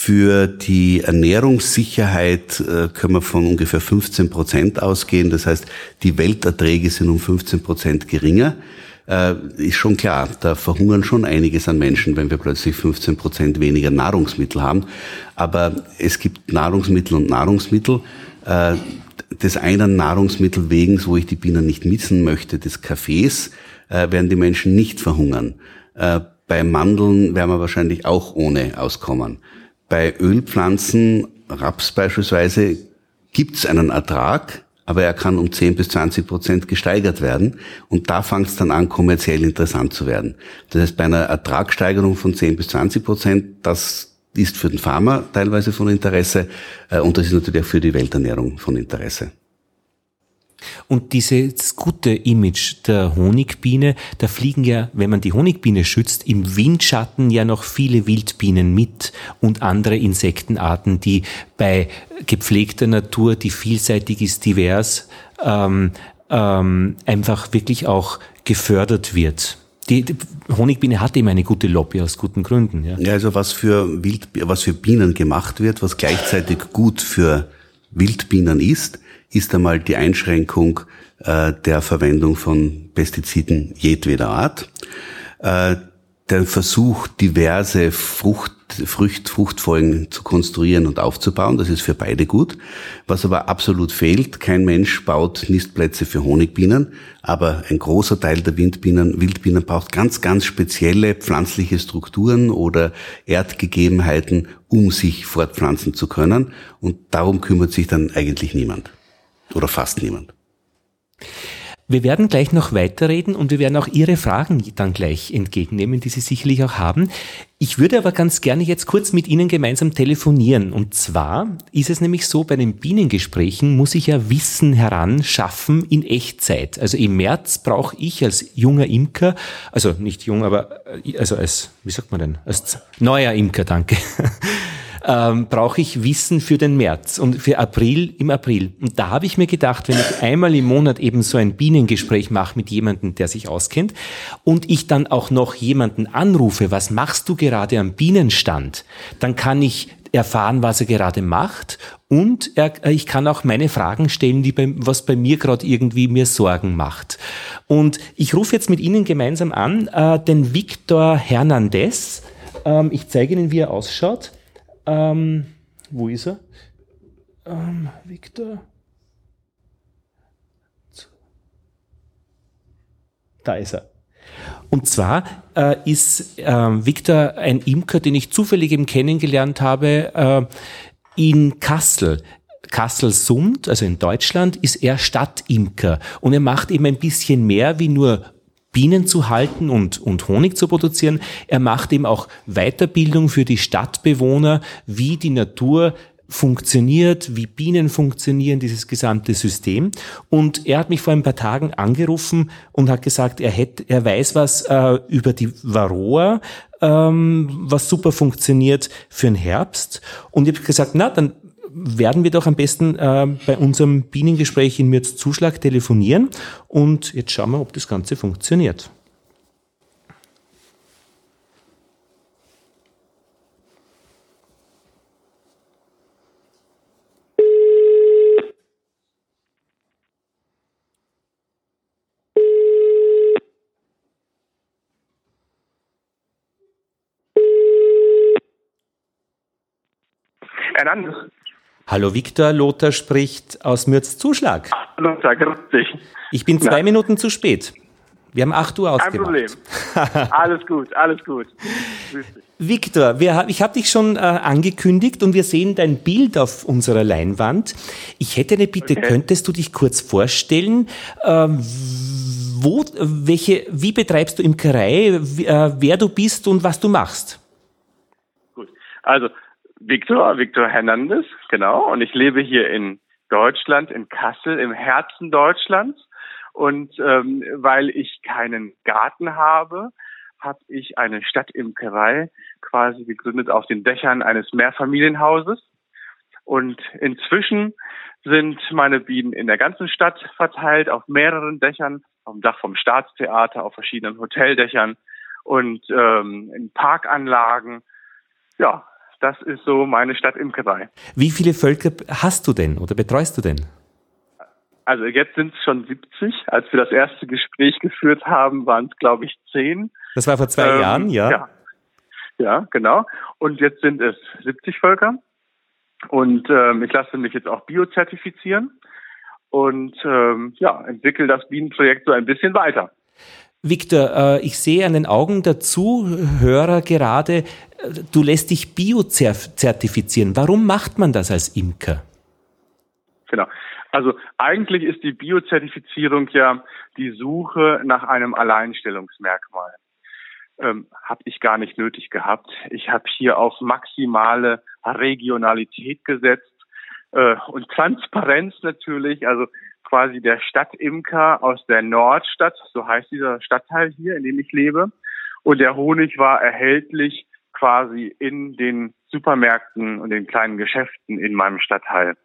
Für die Ernährungssicherheit äh, können wir von ungefähr 15 Prozent ausgehen. Das heißt, die Welterträge sind um 15 Prozent geringer. äh, ist schon klar, da verhungern schon einiges an Menschen, wenn wir plötzlich 15 Prozent weniger Nahrungsmittel haben. Aber es gibt Nahrungsmittel und Nahrungsmittel. Äh, des einen Nahrungsmittel wegen, wo ich die Bienen nicht missen möchte, des Kaffees, werden die Menschen nicht verhungern. Bei Mandeln werden wir wahrscheinlich auch ohne auskommen. Bei Ölpflanzen, Raps beispielsweise, gibt es einen Ertrag, aber er kann um 10 bis 20 Prozent gesteigert werden. Und da fängt es dann an, kommerziell interessant zu werden. Das heißt, bei einer Ertragssteigerung von 10 bis 20 Prozent, das ist für den Farmer teilweise von Interesse äh, und das ist natürlich auch für die Welternährung von Interesse. Und dieses gute Image der Honigbiene, da fliegen ja, wenn man die Honigbiene schützt, im Windschatten ja noch viele Wildbienen mit und andere Insektenarten, die bei gepflegter Natur, die vielseitig ist, divers, ähm, ähm, einfach wirklich auch gefördert wird. Die, die, Honigbiene hat eben eine gute Lobby aus guten Gründen. Ja, ja also was für Wild, was für Bienen gemacht wird, was gleichzeitig gut für Wildbienen ist, ist einmal die Einschränkung äh, der Verwendung von Pestiziden jedweder Art. Äh, der Versuch, diverse Frucht, Frucht, Fruchtfolgen zu konstruieren und aufzubauen, das ist für beide gut. Was aber absolut fehlt, kein Mensch baut Nistplätze für Honigbienen, aber ein großer Teil der Windbienen, Wildbienen braucht ganz, ganz spezielle pflanzliche Strukturen oder Erdgegebenheiten, um sich fortpflanzen zu können. Und darum kümmert sich dann eigentlich niemand. Oder fast niemand. Wir werden gleich noch weiterreden und wir werden auch Ihre Fragen dann gleich entgegennehmen, die Sie sicherlich auch haben. Ich würde aber ganz gerne jetzt kurz mit Ihnen gemeinsam telefonieren. Und zwar ist es nämlich so, bei den Bienengesprächen muss ich ja Wissen heranschaffen in Echtzeit. Also im März brauche ich als junger Imker, also nicht jung, aber äh, also als, wie sagt man denn, als neuer Imker, danke. ähm, brauche ich Wissen für den März und für April im April. Und da habe ich mir gedacht, wenn ich einmal im Monat eben so ein Bienengespräch mache mit jemandem, der sich auskennt und ich dann auch noch jemanden anrufe, was machst du gerade am Bienenstand, dann kann ich erfahren, was er gerade macht und er, ich kann auch meine Fragen stellen, die bei, was bei mir gerade irgendwie mir Sorgen macht. Und ich rufe jetzt mit Ihnen gemeinsam an, äh, den Victor Hernandez. Ähm, ich zeige Ihnen, wie er ausschaut. Ähm, wo ist er? Ähm, Victor. Da ist er. Und zwar äh, ist äh, Victor ein Imker, den ich zufällig eben kennengelernt habe äh, in Kassel. Kassel-Sund, also in Deutschland, ist er Stadtimker und er macht eben ein bisschen mehr wie nur Bienen zu halten und, und Honig zu produzieren. Er macht eben auch Weiterbildung für die Stadtbewohner, wie die Natur funktioniert, wie Bienen funktionieren, dieses gesamte System. Und er hat mich vor ein paar Tagen angerufen und hat gesagt, er hätte, er weiß was äh, über die Varroa, ähm, was super funktioniert für den Herbst. Und ich habe gesagt, na, dann werden wir doch am besten äh, bei unserem Bienengespräch in Mürz Zuschlag telefonieren und jetzt schauen wir, ob das Ganze funktioniert. Hernandez. Hallo Viktor, Lothar spricht aus Mürz Zuschlag. Hallo, grüß dich. Ich bin zwei Na. Minuten zu spät. Wir haben 8 Uhr ausgemacht. Kein Problem. alles gut, alles gut. Viktor, ich habe dich schon äh, angekündigt und wir sehen dein Bild auf unserer Leinwand. Ich hätte eine Bitte, okay. könntest du dich kurz vorstellen, äh, wo, welche, wie betreibst du Imkerei, äh, wer du bist und was du machst? Gut, also Victor, Victor Hernandez, genau. Und ich lebe hier in Deutschland, in Kassel, im Herzen Deutschlands. Und ähm, weil ich keinen Garten habe, habe ich eine Stadtimkerei quasi gegründet auf den Dächern eines Mehrfamilienhauses. Und inzwischen sind meine Bienen in der ganzen Stadt verteilt, auf mehreren Dächern, auf dem Dach vom Staatstheater, auf verschiedenen Hoteldächern und ähm, in Parkanlagen. Ja, das ist so meine Stadtimkerei. Wie viele Völker hast du denn oder betreust du denn? also jetzt sind es schon 70. Als wir das erste Gespräch geführt haben, waren es, glaube ich, 10. Das war vor zwei ähm, Jahren, ja. ja. Ja, genau. Und jetzt sind es 70 Völker. Und ähm, ich lasse mich jetzt auch biozertifizieren und ähm, ja, entwickle das Bienenprojekt so ein bisschen weiter. Victor, äh, ich sehe an den Augen der Zuhörer gerade, äh, du lässt dich biozertifizieren. Warum macht man das als Imker? Genau. Also eigentlich ist die Biozertifizierung ja die Suche nach einem Alleinstellungsmerkmal. Ähm, habe ich gar nicht nötig gehabt. Ich habe hier auf maximale Regionalität gesetzt äh, und Transparenz natürlich. Also quasi der Stadtimker aus der Nordstadt, so heißt dieser Stadtteil hier, in dem ich lebe. Und der Honig war erhältlich quasi in den Supermärkten und den kleinen Geschäften in meinem Stadtteil.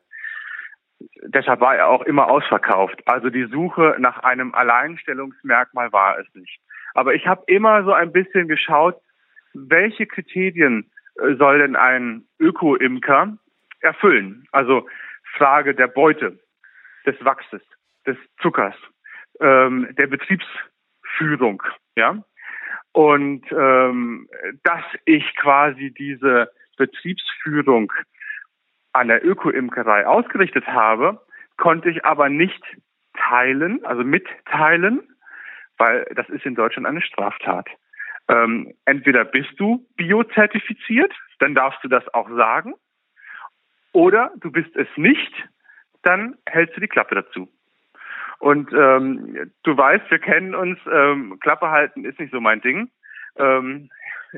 Deshalb war er auch immer ausverkauft. Also die Suche nach einem Alleinstellungsmerkmal war es nicht. Aber ich habe immer so ein bisschen geschaut, welche Kriterien äh, soll denn ein Öko-Imker erfüllen? Also Frage der Beute des Wachses, des Zuckers, ähm, der Betriebsführung, ja. Und ähm, dass ich quasi diese Betriebsführung an der Öko-Imkerei ausgerichtet habe, konnte ich aber nicht teilen, also mitteilen, weil das ist in Deutschland eine Straftat. Ähm, entweder bist du biozertifiziert, dann darfst du das auch sagen, oder du bist es nicht, dann hältst du die Klappe dazu. Und ähm, du weißt, wir kennen uns, ähm, Klappe halten ist nicht so mein Ding. Ähm,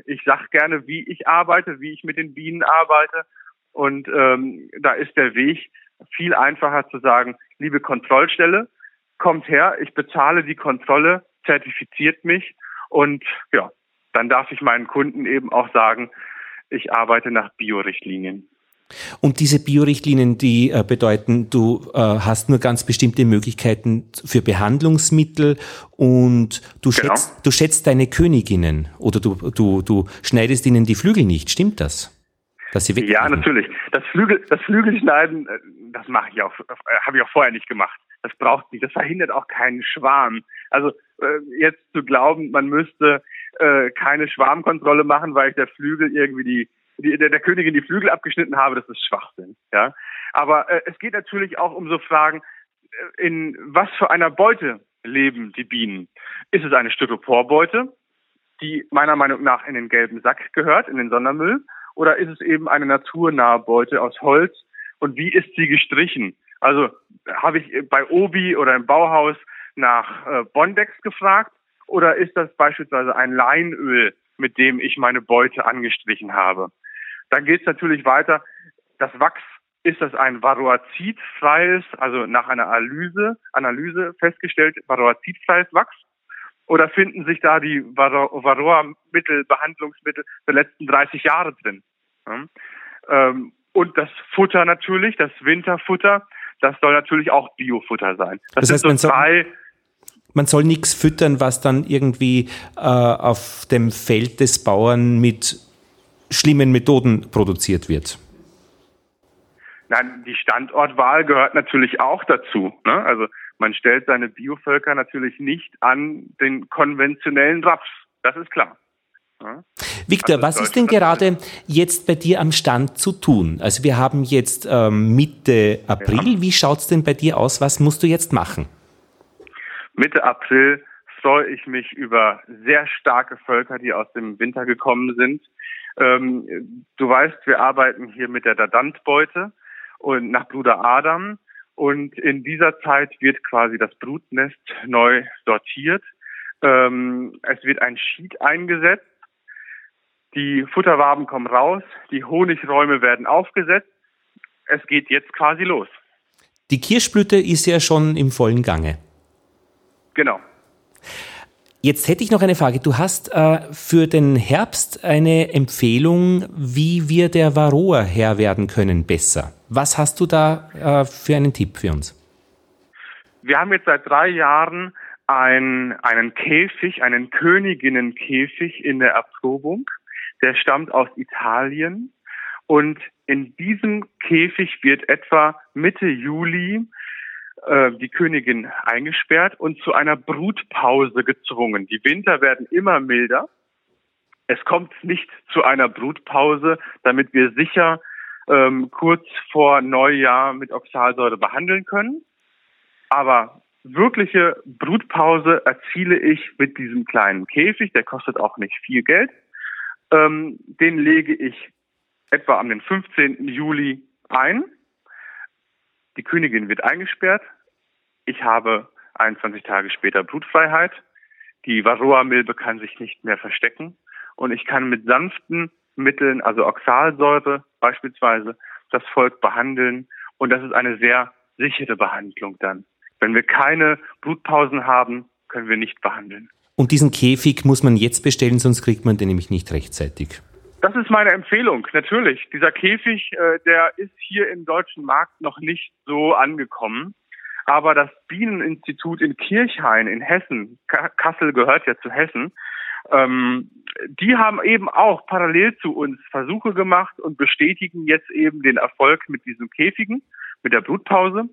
ich sag gerne, wie ich arbeite, wie ich mit den Bienen arbeite. Und ähm, da ist der Weg viel einfacher zu sagen, liebe Kontrollstelle, kommt her, ich bezahle die Kontrolle, zertifiziert mich und ja, dann darf ich meinen Kunden eben auch sagen, ich arbeite nach Biorichtlinien. Und diese Biorichtlinien, die äh, bedeuten, du äh, hast nur ganz bestimmte Möglichkeiten für Behandlungsmittel und du, genau. schätzt, du schätzt deine Königinnen oder du, du, du schneidest ihnen die Flügel nicht, stimmt das? Dass sie ja, natürlich. Das Flügel, das Flügelschneiden, äh, das mache ich auch, äh, habe ich auch vorher nicht gemacht. Das braucht nicht, das verhindert auch keinen Schwarm. Also äh, jetzt zu glauben, man müsste äh, keine Schwarmkontrolle machen, weil ich der Flügel irgendwie die die, der, der Königin die Flügel abgeschnitten habe, das ist Schwachsinn. Ja, aber äh, es geht natürlich auch um so Fragen, äh, in was für einer Beute leben die Bienen? Ist es eine Styroporbeute, die meiner Meinung nach in den gelben Sack gehört, in den Sondermüll, oder ist es eben eine naturnahe Beute aus Holz? Und wie ist sie gestrichen? Also habe ich bei Obi oder im Bauhaus nach äh, Bondex gefragt oder ist das beispielsweise ein Leinöl, mit dem ich meine Beute angestrichen habe? Dann geht es natürlich weiter. Das Wachs, ist das ein varroazidfreies, also nach einer Analyse, Analyse festgestellt, varroazidfreies Wachs? Oder finden sich da die Varroa-Mittel, Behandlungsmittel der letzten 30 Jahre drin? Ähm, und das Futter natürlich, das Winterfutter, das soll natürlich auch Biofutter sein. Das, das heißt, sind so drei man soll nichts füttern, was dann irgendwie äh, auf dem Feld des Bauern mit schlimmen Methoden produziert wird? Nein, die Standortwahl gehört natürlich auch dazu. Ne? Also man stellt seine Biovölker natürlich nicht an den konventionellen Raps. Das ist klar. Ja? Victor, also was ist denn gerade jetzt bei dir am Stand zu tun? Also wir haben jetzt ähm, Mitte April. Ja. Wie schaut es denn bei dir aus? Was musst du jetzt machen? Mitte April freue ich mich über sehr starke Völker, die aus dem Winter gekommen sind. Ähm, du weißt, wir arbeiten hier mit der Dadantbeute und nach Bruder Adam. Und in dieser Zeit wird quasi das Brutnest neu sortiert. Ähm, es wird ein Schied eingesetzt. Die Futterwaben kommen raus. Die Honigräume werden aufgesetzt. Es geht jetzt quasi los. Die Kirschblüte ist ja schon im vollen Gange. Genau. Jetzt hätte ich noch eine Frage. Du hast äh, für den Herbst eine Empfehlung, wie wir der Varroa Herr werden können besser. Was hast du da äh, für einen Tipp für uns? Wir haben jetzt seit drei Jahren ein, einen Käfig, einen Königinnenkäfig in der Erprobung. Der stammt aus Italien. Und in diesem Käfig wird etwa Mitte Juli äh, die Königin eingesperrt und zu einer Brutpause gezwungen. Die Winter werden immer milder. Es kommt nicht zu einer Brutpause, damit wir sicher ähm, kurz vor Neujahr mit Oxalsäure behandeln können. Aber wirkliche Brutpause erziele ich mit diesem kleinen Käfig, der kostet auch nicht viel Geld. Ähm, den lege ich etwa am 15. Juli ein. Die Königin wird eingesperrt. Ich habe 21 Tage später Blutfreiheit. Die Varroa-Milbe kann sich nicht mehr verstecken. Und ich kann mit sanften Mitteln, also Oxalsäure beispielsweise, das Volk behandeln. Und das ist eine sehr sichere Behandlung dann. Wenn wir keine Blutpausen haben, können wir nicht behandeln. Und diesen Käfig muss man jetzt bestellen, sonst kriegt man den nämlich nicht rechtzeitig. Das ist meine Empfehlung, natürlich. Dieser Käfig, äh, der ist hier im deutschen Markt noch nicht so angekommen. Aber das Bieneninstitut in Kirchhain in Hessen, Kassel gehört ja zu Hessen, ähm, die haben eben auch parallel zu uns Versuche gemacht und bestätigen jetzt eben den Erfolg mit diesem Käfigen, mit der Blutpause.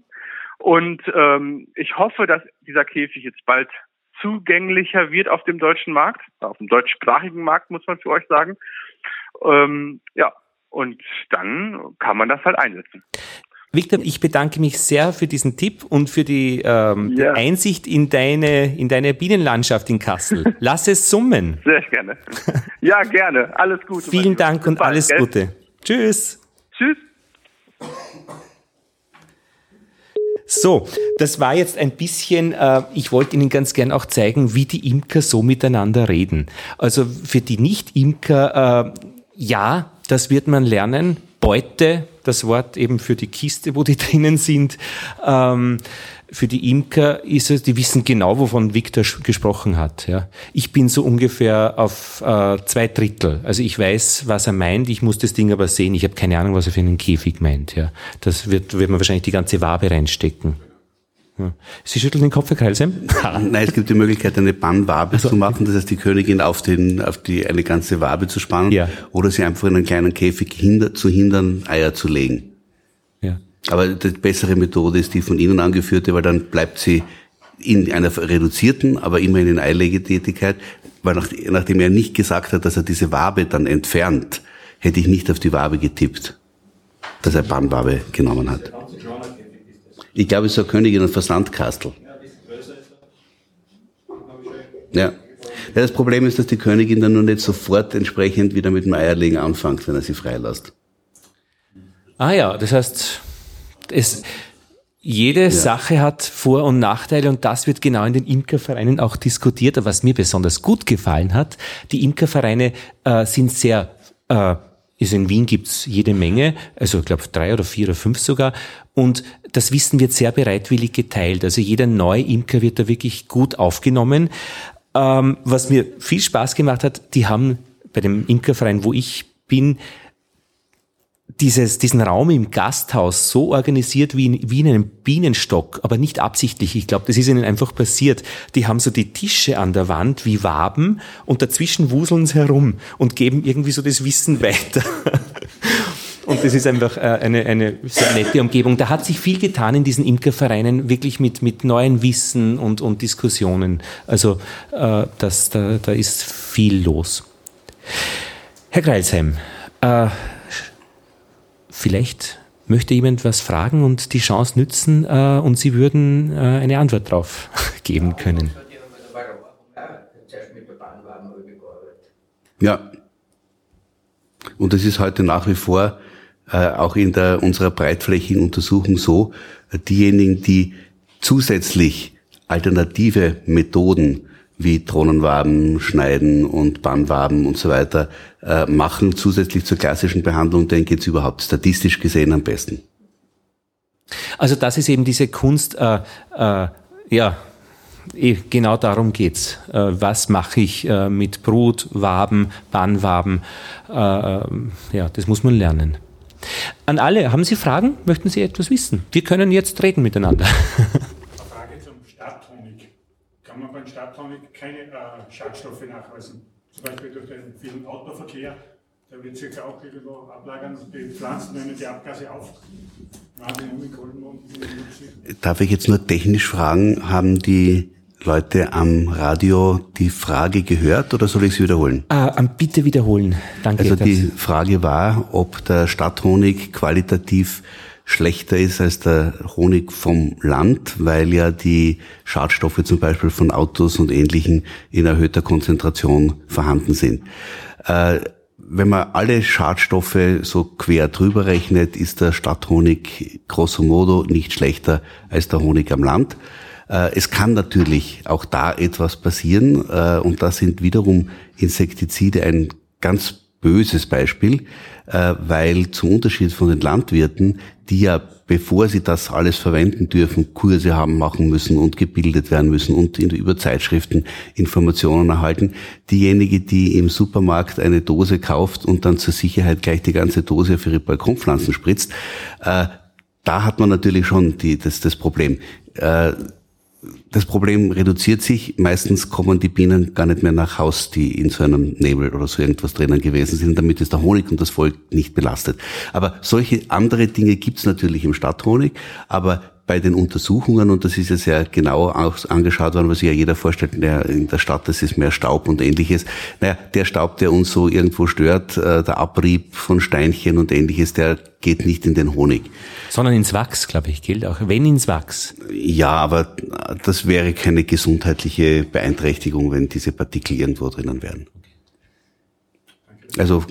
Und ähm, ich hoffe, dass dieser Käfig jetzt bald zugänglicher wird auf dem deutschen Markt, auf dem deutschsprachigen Markt, muss man für euch sagen. Ähm, ja, und dann kann man das halt einsetzen. Victor, ich bedanke mich sehr für diesen Tipp und für die, ähm, ja. die Einsicht in deine, in deine Bienenlandschaft in Kassel. Lass es summen. Sehr gerne. Ja, gerne. Alles Gute. Vielen Dank und alles? Gute. Tschüss. Tschüss. So, das war jetzt ein bisschen, äh, ich wollte Ihnen ganz gern auch zeigen, wie die Imker so miteinander reden. Also für die Nicht-Imker, äh, ja, das wird man lernen. Beute, das Wort eben für die Kiste, wo die drinnen sind. Ähm, für die Imker ist es, die wissen genau, wovon Victor gesprochen hat. Ja. Ich bin so ungefähr auf äh, zwei Drittel. Also ich weiß, was er meint, ich muss das Ding aber sehen. Ich habe keine Ahnung, was er für einen Käfig meint. Ja. Das wird, wird man wahrscheinlich die ganze Wabe reinstecken. Ja. Sie schütteln den Kopf, Herr Kreilsheim? Nein, es gibt die Möglichkeit, eine Bannwabe also, zu machen, das heißt, die Königin auf, den, auf die, eine ganze Wabe zu spannen, ja. oder sie einfach in einen kleinen Käfig hinder, zu hindern, Eier zu legen. Aber die bessere Methode ist die von Ihnen angeführte, weil dann bleibt sie in einer reduzierten, aber immerhin in Eilegetätigkeit, weil nach, nachdem er nicht gesagt hat, dass er diese Wabe dann entfernt, hätte ich nicht auf die Wabe getippt, dass er Bannwabe genommen hat. Ich glaube, es ist eine Königin und Versandkastel. Ja. Das Problem ist, dass die Königin dann nur nicht sofort entsprechend wieder mit dem Eierlegen anfängt, wenn er sie freilässt. Ah ja, das heißt, es, jede ja. Sache hat Vor- und Nachteile und das wird genau in den Imkervereinen auch diskutiert. Aber was mir besonders gut gefallen hat, die Imkervereine äh, sind sehr, äh, also in Wien gibt's jede Menge, also ich glaube drei oder vier oder fünf sogar. Und das Wissen wird sehr bereitwillig geteilt. Also jeder neue Imker wird da wirklich gut aufgenommen. Ähm, was mir viel Spaß gemacht hat, die haben bei dem Imkerverein, wo ich bin, dieses, diesen Raum im Gasthaus so organisiert wie in, wie in einem Bienenstock, aber nicht absichtlich. Ich glaube, das ist ihnen einfach passiert. Die haben so die Tische an der Wand wie Waben und dazwischen wuseln sie herum und geben irgendwie so das Wissen weiter. Und das ist einfach äh, eine, eine sehr nette Umgebung. Da hat sich viel getan in diesen Imkervereinen, wirklich mit, mit neuen Wissen und, und Diskussionen. Also äh, das, da, da ist viel los. Herr Greilsheim, äh, Vielleicht möchte jemand was fragen und die Chance nützen äh, und Sie würden äh, eine Antwort darauf geben können. Ja. Und es ist heute nach wie vor äh, auch in der, unserer breitflächigen Untersuchung so, diejenigen, die zusätzlich alternative Methoden wie Drohnenwaben, Schneiden und Bannwaben und so weiter äh, machen, zusätzlich zur klassischen Behandlung, denen geht's überhaupt statistisch gesehen am besten. Also das ist eben diese Kunst, äh, äh, ja, eh, genau darum geht's. Äh, was mache ich äh, mit Brutwaben, Bannwaben? Äh, ja, das muss man lernen. An alle, haben Sie Fragen? Möchten Sie etwas wissen? Wir können jetzt reden miteinander. kann man beim Stadthonig keine äh, Schadstoffe nachweisen. Zum Beispiel durch den vielen Autoverkehr Der wird circa auch irgendwo ablagern, die Pflanzen nehmen die Abgase auf. Darf ich jetzt nur technisch fragen, haben die Leute am Radio die Frage gehört oder soll ich sie wiederholen? Ah, bitte wiederholen. Danke. Also die Frage war, ob der Stadthonig qualitativ schlechter ist als der Honig vom Land, weil ja die Schadstoffe zum Beispiel von Autos und Ähnlichen in erhöhter Konzentration vorhanden sind. Äh, wenn man alle Schadstoffe so quer drüber rechnet, ist der Stadthonig grosso modo nicht schlechter als der Honig am Land. Äh, es kann natürlich auch da etwas passieren äh, und da sind wiederum Insektizide ein ganz böses Beispiel, weil zum Unterschied von den Landwirten, die ja, bevor sie das alles verwenden dürfen, Kurse haben machen müssen und gebildet werden müssen und über Zeitschriften Informationen erhalten, diejenige, die im Supermarkt eine Dose kauft und dann zur Sicherheit gleich die ganze Dose für ihre Balkonpflanzen spritzt, da hat man natürlich schon die, das, das Problem das Problem reduziert sich. Meistens kommen die Bienen gar nicht mehr nach Haus, die in so einem Nebel oder so irgendwas drinnen gewesen sind. Damit ist der Honig und das Volk nicht belastet. Aber solche andere Dinge gibt's natürlich im Stadthonig. Aber bei den Untersuchungen, und das ist ja sehr genau angeschaut worden, was sich ja jeder vorstellt, in der Stadt, das ist mehr Staub und ähnliches. Naja, der Staub, der uns so irgendwo stört, äh, der Abrieb von Steinchen und ähnliches, der geht nicht in den Honig. Sondern ins Wachs, glaube ich, gilt auch. Wenn ins Wachs. Ja, aber das wäre keine gesundheitliche Beeinträchtigung, wenn diese Partikel irgendwo drinnen wären. Also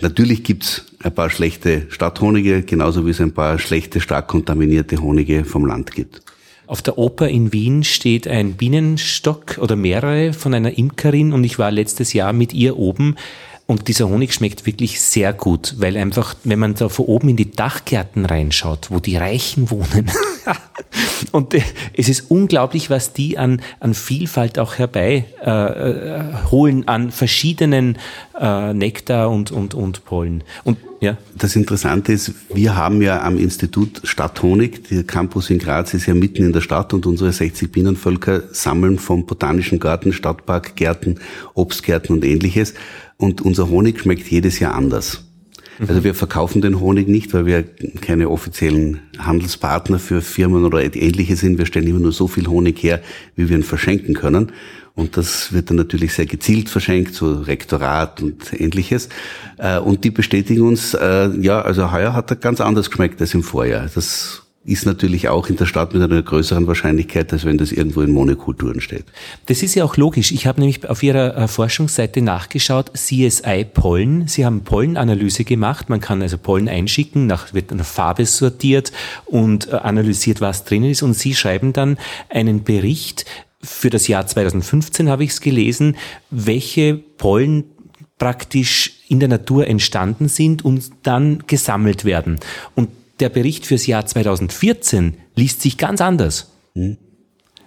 Natürlich gibt's ein paar schlechte Stadthonige, genauso wie es ein paar schlechte, stark kontaminierte Honige vom Land gibt. Auf der Oper in Wien steht ein Bienenstock oder mehrere von einer Imkerin und ich war letztes Jahr mit ihr oben. Und dieser Honig schmeckt wirklich sehr gut, weil einfach, wenn man da von oben in die Dachgärten reinschaut, wo die Reichen wohnen, und äh, es ist unglaublich, was die an, an Vielfalt auch herbei äh, äh, holen, an verschiedenen äh, Nektar und, und, und Pollen. Und ja. Das Interessante ist, wir haben ja am Institut Stadthonig, der Campus in Graz ist ja mitten in der Stadt und unsere 60 Bienenvölker sammeln vom Botanischen Garten, Stadtpark, Gärten, Obstgärten und ähnliches. Und unser Honig schmeckt jedes Jahr anders. Also wir verkaufen den Honig nicht, weil wir keine offiziellen Handelspartner für Firmen oder ähnliche sind. Wir stellen immer nur so viel Honig her, wie wir ihn verschenken können. Und das wird dann natürlich sehr gezielt verschenkt, so Rektorat und ähnliches. Äh, und die bestätigen uns, äh, ja, also heuer hat er ganz anders geschmeckt als im Vorjahr. Das ist natürlich auch in der Stadt mit einer größeren Wahrscheinlichkeit, als wenn das irgendwo in Monokulturen steht. Das ist ja auch logisch. Ich habe nämlich auf Ihrer äh, Forschungsseite nachgeschaut, CSI Pollen. Sie haben Pollenanalyse gemacht. Man kann also Pollen einschicken, nach, wird nach Farbe sortiert und äh, analysiert, was drin ist. Und Sie schreiben dann einen Bericht für das Jahr 2015, habe ich es gelesen, welche Pollen praktisch in der Natur entstanden sind und dann gesammelt werden. Und der Bericht fürs Jahr 2014 liest sich ganz anders. Mhm.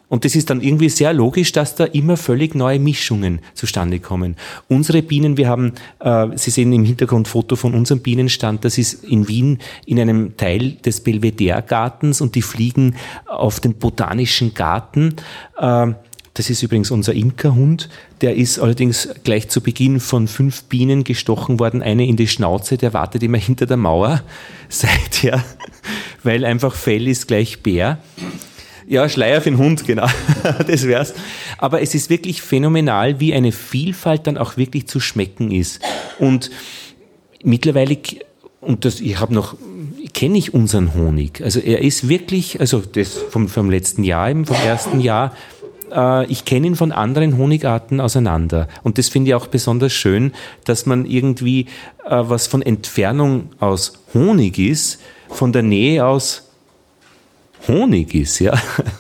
Und das ist dann irgendwie sehr logisch, dass da immer völlig neue Mischungen zustande kommen. Unsere Bienen, wir haben, äh, Sie sehen im Hintergrund Foto von unserem Bienenstand, das ist in Wien in einem Teil des Belvedere-Gartens und die fliegen auf den Botanischen Garten. Äh, das ist übrigens unser Imkerhund. Der ist allerdings gleich zu Beginn von fünf Bienen gestochen worden. Eine in die Schnauze, der wartet immer hinter der Mauer seither, weil einfach Fell ist gleich Bär. Ja, Schleier für den Hund, genau. das wär's. Aber es ist wirklich phänomenal, wie eine Vielfalt dann auch wirklich zu schmecken ist. Und mittlerweile, und das, ich habe noch, kenne ich unseren Honig. Also er ist wirklich, also das vom, vom letzten Jahr, eben vom ersten Jahr, äh, ich kenne ihn von anderen Honigarten auseinander. Und das finde ich auch besonders schön, dass man irgendwie äh, was von Entfernung aus Honig ist, von der Nähe aus Honig ist, ja.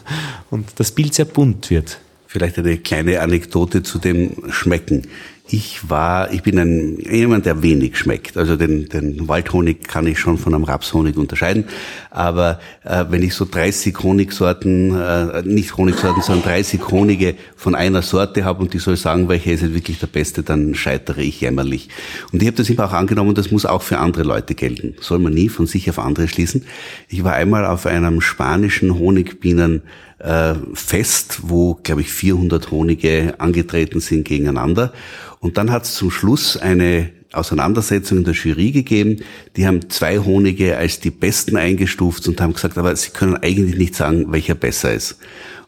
Und das Bild sehr bunt wird. Vielleicht eine kleine Anekdote zu dem Schmecken. Ich war, ich bin ein, jemand, der wenig schmeckt. Also den, den Waldhonig kann ich schon von einem Rapshonig unterscheiden. Aber äh, wenn ich so 30 Honigsorten, äh, nicht Honigsorten, sondern 30 Honige von einer Sorte habe und die soll sagen, welche ist wirklich der beste, dann scheitere ich jämmerlich. Und ich habe das immer auch angenommen, das muss auch für andere Leute gelten. Soll man nie von sich auf andere schließen. Ich war einmal auf einem spanischen Honigbienen äh, Fest, wo, glaube ich, 400 Honige angetreten sind gegeneinander. Und dann hat es zum Schluss eine Auseinandersetzung in der Jury gegeben. Die haben zwei Honige als die besten eingestuft und haben gesagt, aber sie können eigentlich nicht sagen, welcher besser ist.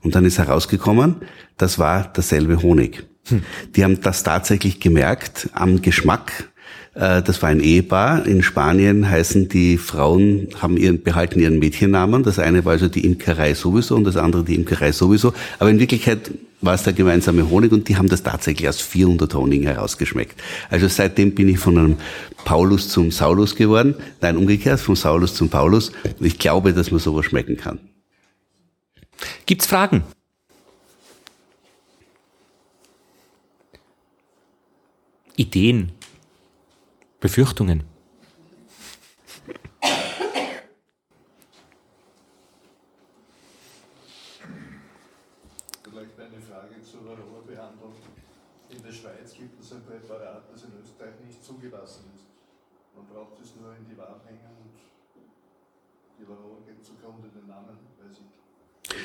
Und dann ist herausgekommen, das war derselbe Honig. Hm. Die haben das tatsächlich gemerkt am Geschmack das war ein Ehepaar. In Spanien heißen die Frauen, haben ihren, behalten ihren Mädchennamen. Das eine war also die Imkerei sowieso und das andere die Imkerei sowieso. Aber in Wirklichkeit war es der gemeinsame Honig und die haben das tatsächlich aus 400 Honigen herausgeschmeckt. Also seitdem bin ich von einem Paulus zum Saulus geworden. Nein, umgekehrt, vom Saulus zum Paulus. Und ich glaube, dass man sowas schmecken kann. Gibt's Fragen? Ideen? Befürchtungen? Vielleicht eine Frage zur Varroa-Behandlung. In der Schweiz gibt es ein Präparat, das in Österreich nicht zugelassen ist. Man braucht es nur in die Waben hängen und die Varroa geht zugrunde den Namen, weiß ich.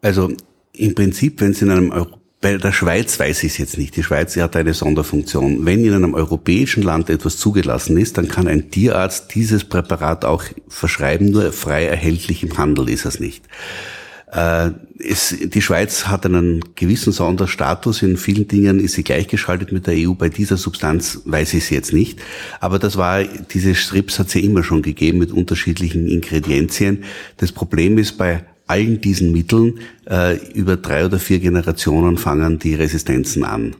Also im Prinzip, wenn es in einem Euro bei der Schweiz weiß ich es jetzt nicht. Die Schweiz hat eine Sonderfunktion. Wenn in einem europäischen Land etwas zugelassen ist, dann kann ein Tierarzt dieses Präparat auch verschreiben, nur frei erhältlich im Handel ist es nicht. Äh, es, die Schweiz hat einen gewissen Sonderstatus. In vielen Dingen ist sie gleichgeschaltet mit der EU. Bei dieser Substanz weiß ich es jetzt nicht. Aber das war, diese Strips hat ja immer schon gegeben mit unterschiedlichen Ingredienzien. Das Problem ist bei allen diesen Mitteln äh, über drei oder vier Generationen fangen die Resistenzen an.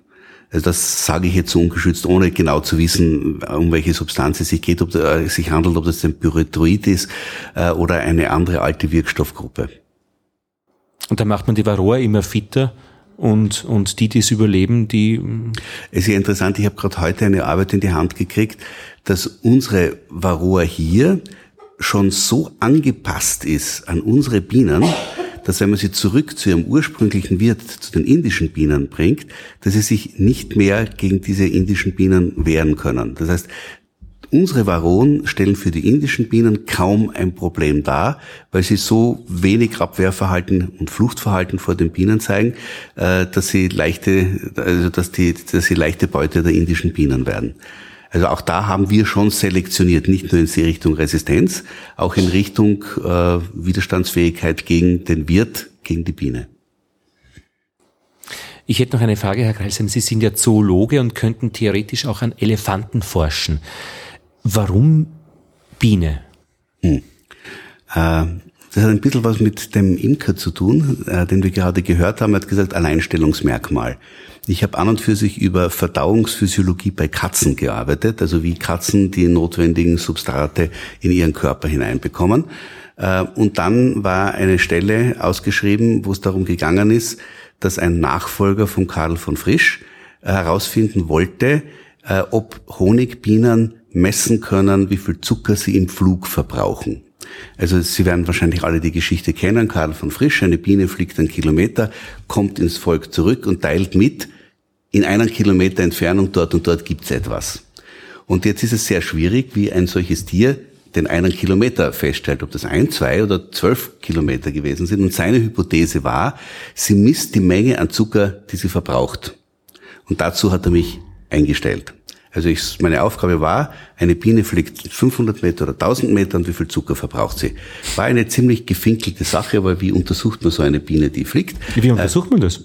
Also das sage ich jetzt so ungeschützt, ohne genau zu wissen, um welche Substanz es sich geht, ob es äh, sich handelt, ob das ein Pyrethroid ist äh, oder eine andere alte Wirkstoffgruppe. Und da macht man die Varroa immer fitter und, und die, die es überleben, die... Es ist ja interessant, ich habe gerade heute eine Arbeit in die Hand gekriegt, dass unsere Varroa hier schon so angepasst ist an unsere Bienen, dass wenn man sie zurück zu ihrem ursprünglichen Wirt, zu den indischen Bienen bringt, dass sie sich nicht mehr gegen diese indischen Bienen wehren können. Das heißt, unsere Varonen stellen für die indischen Bienen kaum ein Problem dar, weil sie so wenig Abwehrverhalten und Fluchtverhalten vor den Bienen zeigen, äh, dass sie leichte, also dass die, dass sie leichte Beute der indischen Bienen werden. Also auch da haben wir schon selektioniert, nicht nur in Richtung Resistenz, auch in Richtung äh, Widerstandsfähigkeit gegen den Wirt, gegen die Biene. Ich hätte noch eine Frage, Herr Kreisheim. Sie sind ja Zoologe und könnten theoretisch auch an Elefanten forschen. Warum Biene? Hm. Äh, das hat ein bisschen was mit dem Imker zu tun, äh, den wir gerade gehört haben. Er hat gesagt, Alleinstellungsmerkmal. Ich habe an und für sich über Verdauungsphysiologie bei Katzen gearbeitet, also wie Katzen die notwendigen Substrate in ihren Körper hineinbekommen. Äh, und dann war eine Stelle ausgeschrieben, wo es darum gegangen ist, dass ein Nachfolger von Karl von Frisch äh, herausfinden wollte, äh, ob Honigbienen messen können, wie viel Zucker sie im Flug verbrauchen. Also Sie werden wahrscheinlich alle die Geschichte kennen. Karl von Frisch, eine Biene fliegt einen Kilometer, kommt ins Volk zurück und teilt mit, in einem Kilometer Entfernung dort und dort gibt's etwas. Und jetzt ist es sehr schwierig, wie ein solches Tier den einen Kilometer feststellt, ob das ein, zwei oder zwölf Kilometer gewesen sind. Und seine Hypothese war, sie misst die Menge an Zucker, die sie verbraucht. Und dazu hat er mich eingestellt. Also ich, meine Aufgabe war, eine Biene fliegt 500 Meter oder 1000 Meter und wie viel Zucker verbraucht sie. War eine ziemlich gefinkelte Sache, aber wie untersucht man so eine Biene, die fliegt? Wie untersucht man das?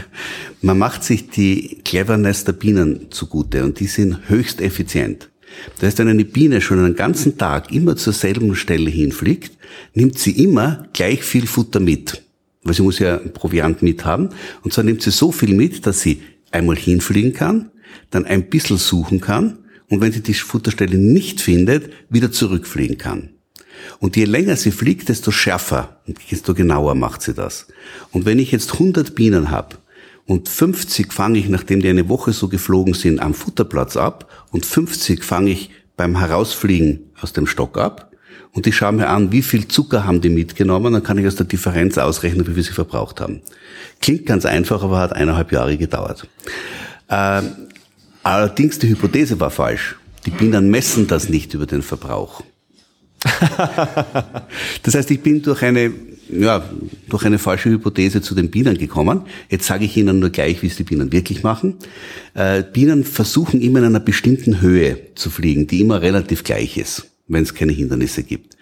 Man macht sich die Cleverness der Bienen zugute und die sind höchst effizient. Das heißt, wenn eine Biene schon einen ganzen Tag immer zur selben Stelle hinfliegt, nimmt sie immer gleich viel Futter mit. Weil sie muss ja Proviant mithaben. Und zwar nimmt sie so viel mit, dass sie einmal hinfliegen kann, dann ein bisschen suchen kann und wenn sie die Futterstelle nicht findet, wieder zurückfliegen kann. Und je länger sie fliegt, desto schärfer und desto genauer macht sie das. Und wenn ich jetzt 100 Bienen habe und 50 fange ich, nachdem die eine Woche so geflogen sind, am Futterplatz ab und 50 fange ich beim Herausfliegen aus dem Stock ab und ich schaue mir an, wie viel Zucker haben die mitgenommen, dann kann ich aus der Differenz ausrechnen, wie viel sie verbraucht haben. Klingt ganz einfach, aber hat eineinhalb Jahre gedauert. Äh, allerdings die Hypothese war falsch. Die Bienen messen das nicht über den Verbrauch. das heißt, ich bin durch eine ja, durch eine falsche Hypothese zu den Bienen gekommen. Jetzt sage ich Ihnen nur gleich, wie es die Bienen wirklich machen. Äh, Bienen versuchen immer in einer bestimmten Höhe zu fliegen, die immer relativ gleich ist, wenn es keine Hindernisse gibt.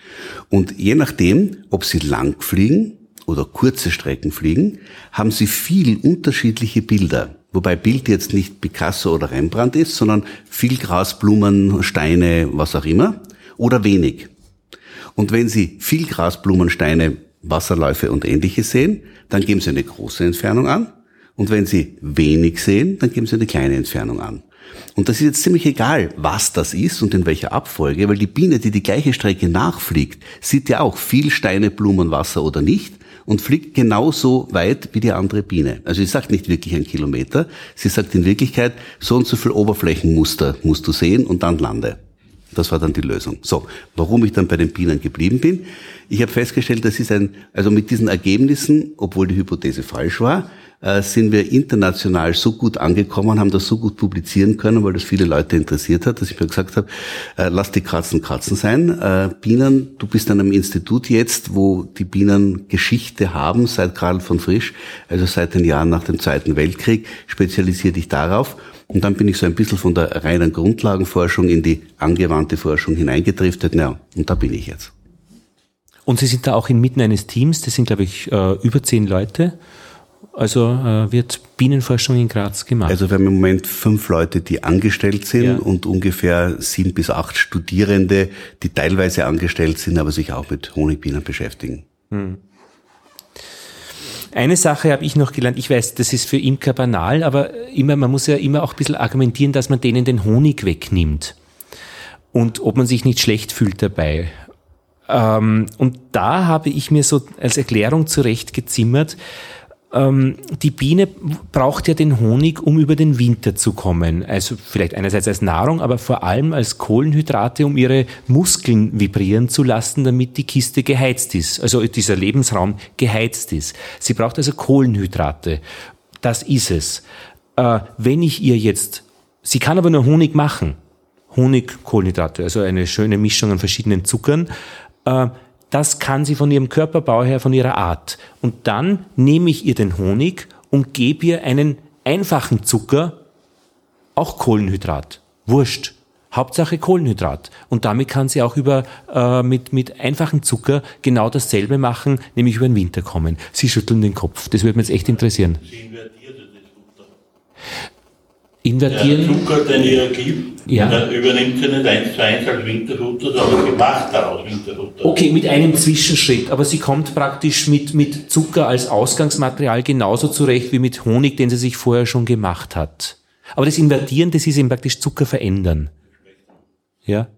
Und je nachdem, ob sie lang fliegen oder kurze Strecken fliegen, haben sie viel unterschiedliche Bilder. Wobei Bild jetzt nicht Picasso oder Rembrandt ist, sondern viel Gras, Blumen, Steine, was auch immer, oder wenig. Und wenn Sie viel Gras, Blumen, Steine, Wasserläufe und ähnliches sehen, dann geben Sie eine große Entfernung an. Und wenn Sie wenig sehen, dann geben Sie eine kleine Entfernung an. Und das ist jetzt ziemlich egal, was das ist und in welcher Abfolge, weil die Biene, die die gleiche Strecke nachfliegt, sieht ja auch viel Steine, Blumen, Wasser oder nicht und fliegt genauso weit wie die andere Biene. Also sie sagt nicht wirklich ein Kilometer, sie sagt in Wirklichkeit, so und so viel Oberflächenmuster musst du sehen und dann lande. Das war dann die Lösung. So, warum ich dann bei den Bienen geblieben bin. Ich habe festgestellt, das ist ein, also mit diesen Ergebnissen, obwohl die Hypothese falsch war, äh, sind wir international so gut angekommen, haben das so gut publizieren können, weil das viele Leute interessiert hat, dass ich mir gesagt habe, äh, lass die Kratzen Kratzen sein. Äh, Bienen, du bist an einem Institut jetzt, wo die Bienen Geschichte haben, seit Karl von Frisch, also seit den Jahren nach dem Zweiten Weltkrieg, spezialisier dich darauf. Und dann bin ich so ein bisschen von der reinen Grundlagenforschung in die angewandte Forschung hineingedriftet. Ja, und da bin ich jetzt. Und Sie sind da auch inmitten eines Teams, das sind, glaube ich, äh, über zehn Leute. Also äh, wird Bienenforschung in Graz gemacht? Also wir haben im Moment fünf Leute, die angestellt sind ja. und ungefähr sieben bis acht Studierende, die teilweise angestellt sind, aber sich auch mit Honigbienen beschäftigen. Hm. Eine Sache habe ich noch gelernt. Ich weiß, das ist für Imker banal, aber immer, man muss ja immer auch ein bisschen argumentieren, dass man denen den Honig wegnimmt. Und ob man sich nicht schlecht fühlt dabei. Ähm, und da habe ich mir so als Erklärung zurechtgezimmert, ähm, die Biene braucht ja den Honig, um über den Winter zu kommen. Also vielleicht einerseits als Nahrung, aber vor allem als Kohlenhydrate, um ihre Muskeln vibrieren zu lassen, damit die Kiste geheizt ist. Also dieser Lebensraum geheizt ist. Sie braucht also Kohlenhydrate. Das ist es. Äh, wenn ich ihr jetzt, sie kann aber nur Honig machen. Honig, Kohlenhydrate, also eine schöne Mischung an verschiedenen Zuckern. Äh, das kann sie von ihrem Körperbau her, von ihrer Art. Und dann nehme ich ihr den Honig und gebe ihr einen einfachen Zucker, auch Kohlenhydrat. Wurscht. Hauptsache Kohlenhydrat. Und damit kann sie auch über, äh, mit, mit einfachem Zucker genau dasselbe machen, nämlich über den Winter kommen. Sie schütteln den Kopf. Das würde mich jetzt echt interessieren. Invertieren. Der Zucker, den ihr gibt, ja. übernimmt sie nicht eins zu eins als Winterfutter, sondern sie macht daraus Winterfutter. Okay, mit einem Zwischenschritt, aber sie kommt praktisch mit, mit Zucker als Ausgangsmaterial genauso zurecht wie mit Honig, den sie sich vorher schon gemacht hat. Aber das Invertieren, das ist eben praktisch Zucker verändern. Ja.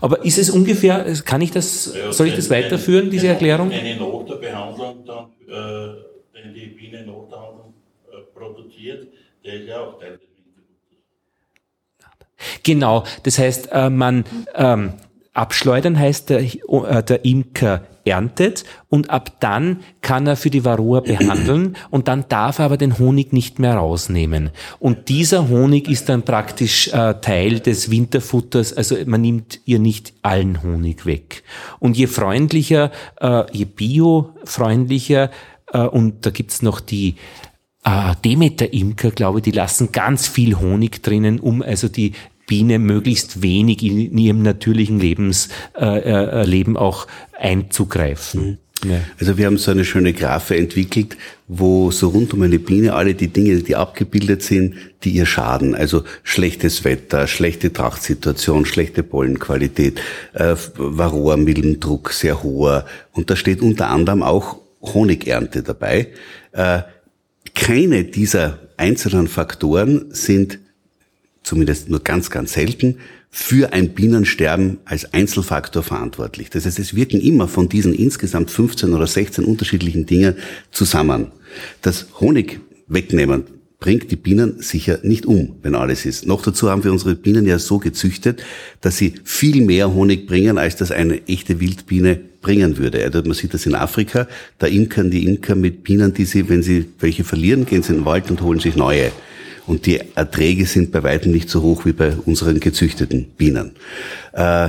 Aber ist es ungefähr, kann ich das, ja, soll ich das weiterführen, diese Erklärung? Eine Noterbehandlung, dann, äh, wenn die Biene Noterbehandlung äh, produziert, der ist ja auch Teil des Genau, das heißt, äh, man ähm, abschleudern heißt, der, äh, der Imker erntet und ab dann kann er für die Varroa behandeln und dann darf er aber den Honig nicht mehr rausnehmen. Und dieser Honig ist dann praktisch äh, Teil des Winterfutters, also man nimmt ihr nicht allen Honig weg. Und je freundlicher, äh, je biofreundlicher, äh, und da gibt's noch die äh, Demeter-Imker, glaube ich, die lassen ganz viel Honig drinnen, um also die Biene möglichst wenig in, ihrem natürlichen Lebens, äh, äh, Leben auch einzugreifen. Mhm. Ja. Also wir haben so eine schöne Graphe entwickelt, wo so rund um eine Biene alle die Dinge, die abgebildet sind, die ihr schaden. Also schlechtes Wetter, schlechte Trachtsituation, schlechte Pollenqualität, äh, Varroa, Mildendruck sehr hoher. Und da steht unter anderem auch Honigernte dabei. Äh, keine dieser einzelnen Faktoren sind, zumindest nur ganz, ganz selten, für ein Bienensterben als Einzelfaktor verantwortlich. Das heißt, es wirken immer von diesen insgesamt 15 oder 16 unterschiedlichen Dingen zusammen. Das Honig wegnehmen bringt die Bienen sicher nicht um, wenn alles ist. Noch dazu haben wir unsere Bienen ja so gezüchtet, dass sie viel mehr Honig bringen, als das eine echte Wildbiene bringen würde. Man sieht das in Afrika, da imkern die Imker mit Bienen, die sie, wenn sie welche verlieren, gehen sie in den Wald und holen sich neue. Und die Erträge sind bei weitem nicht so hoch wie bei unseren gezüchteten Bienen. Äh,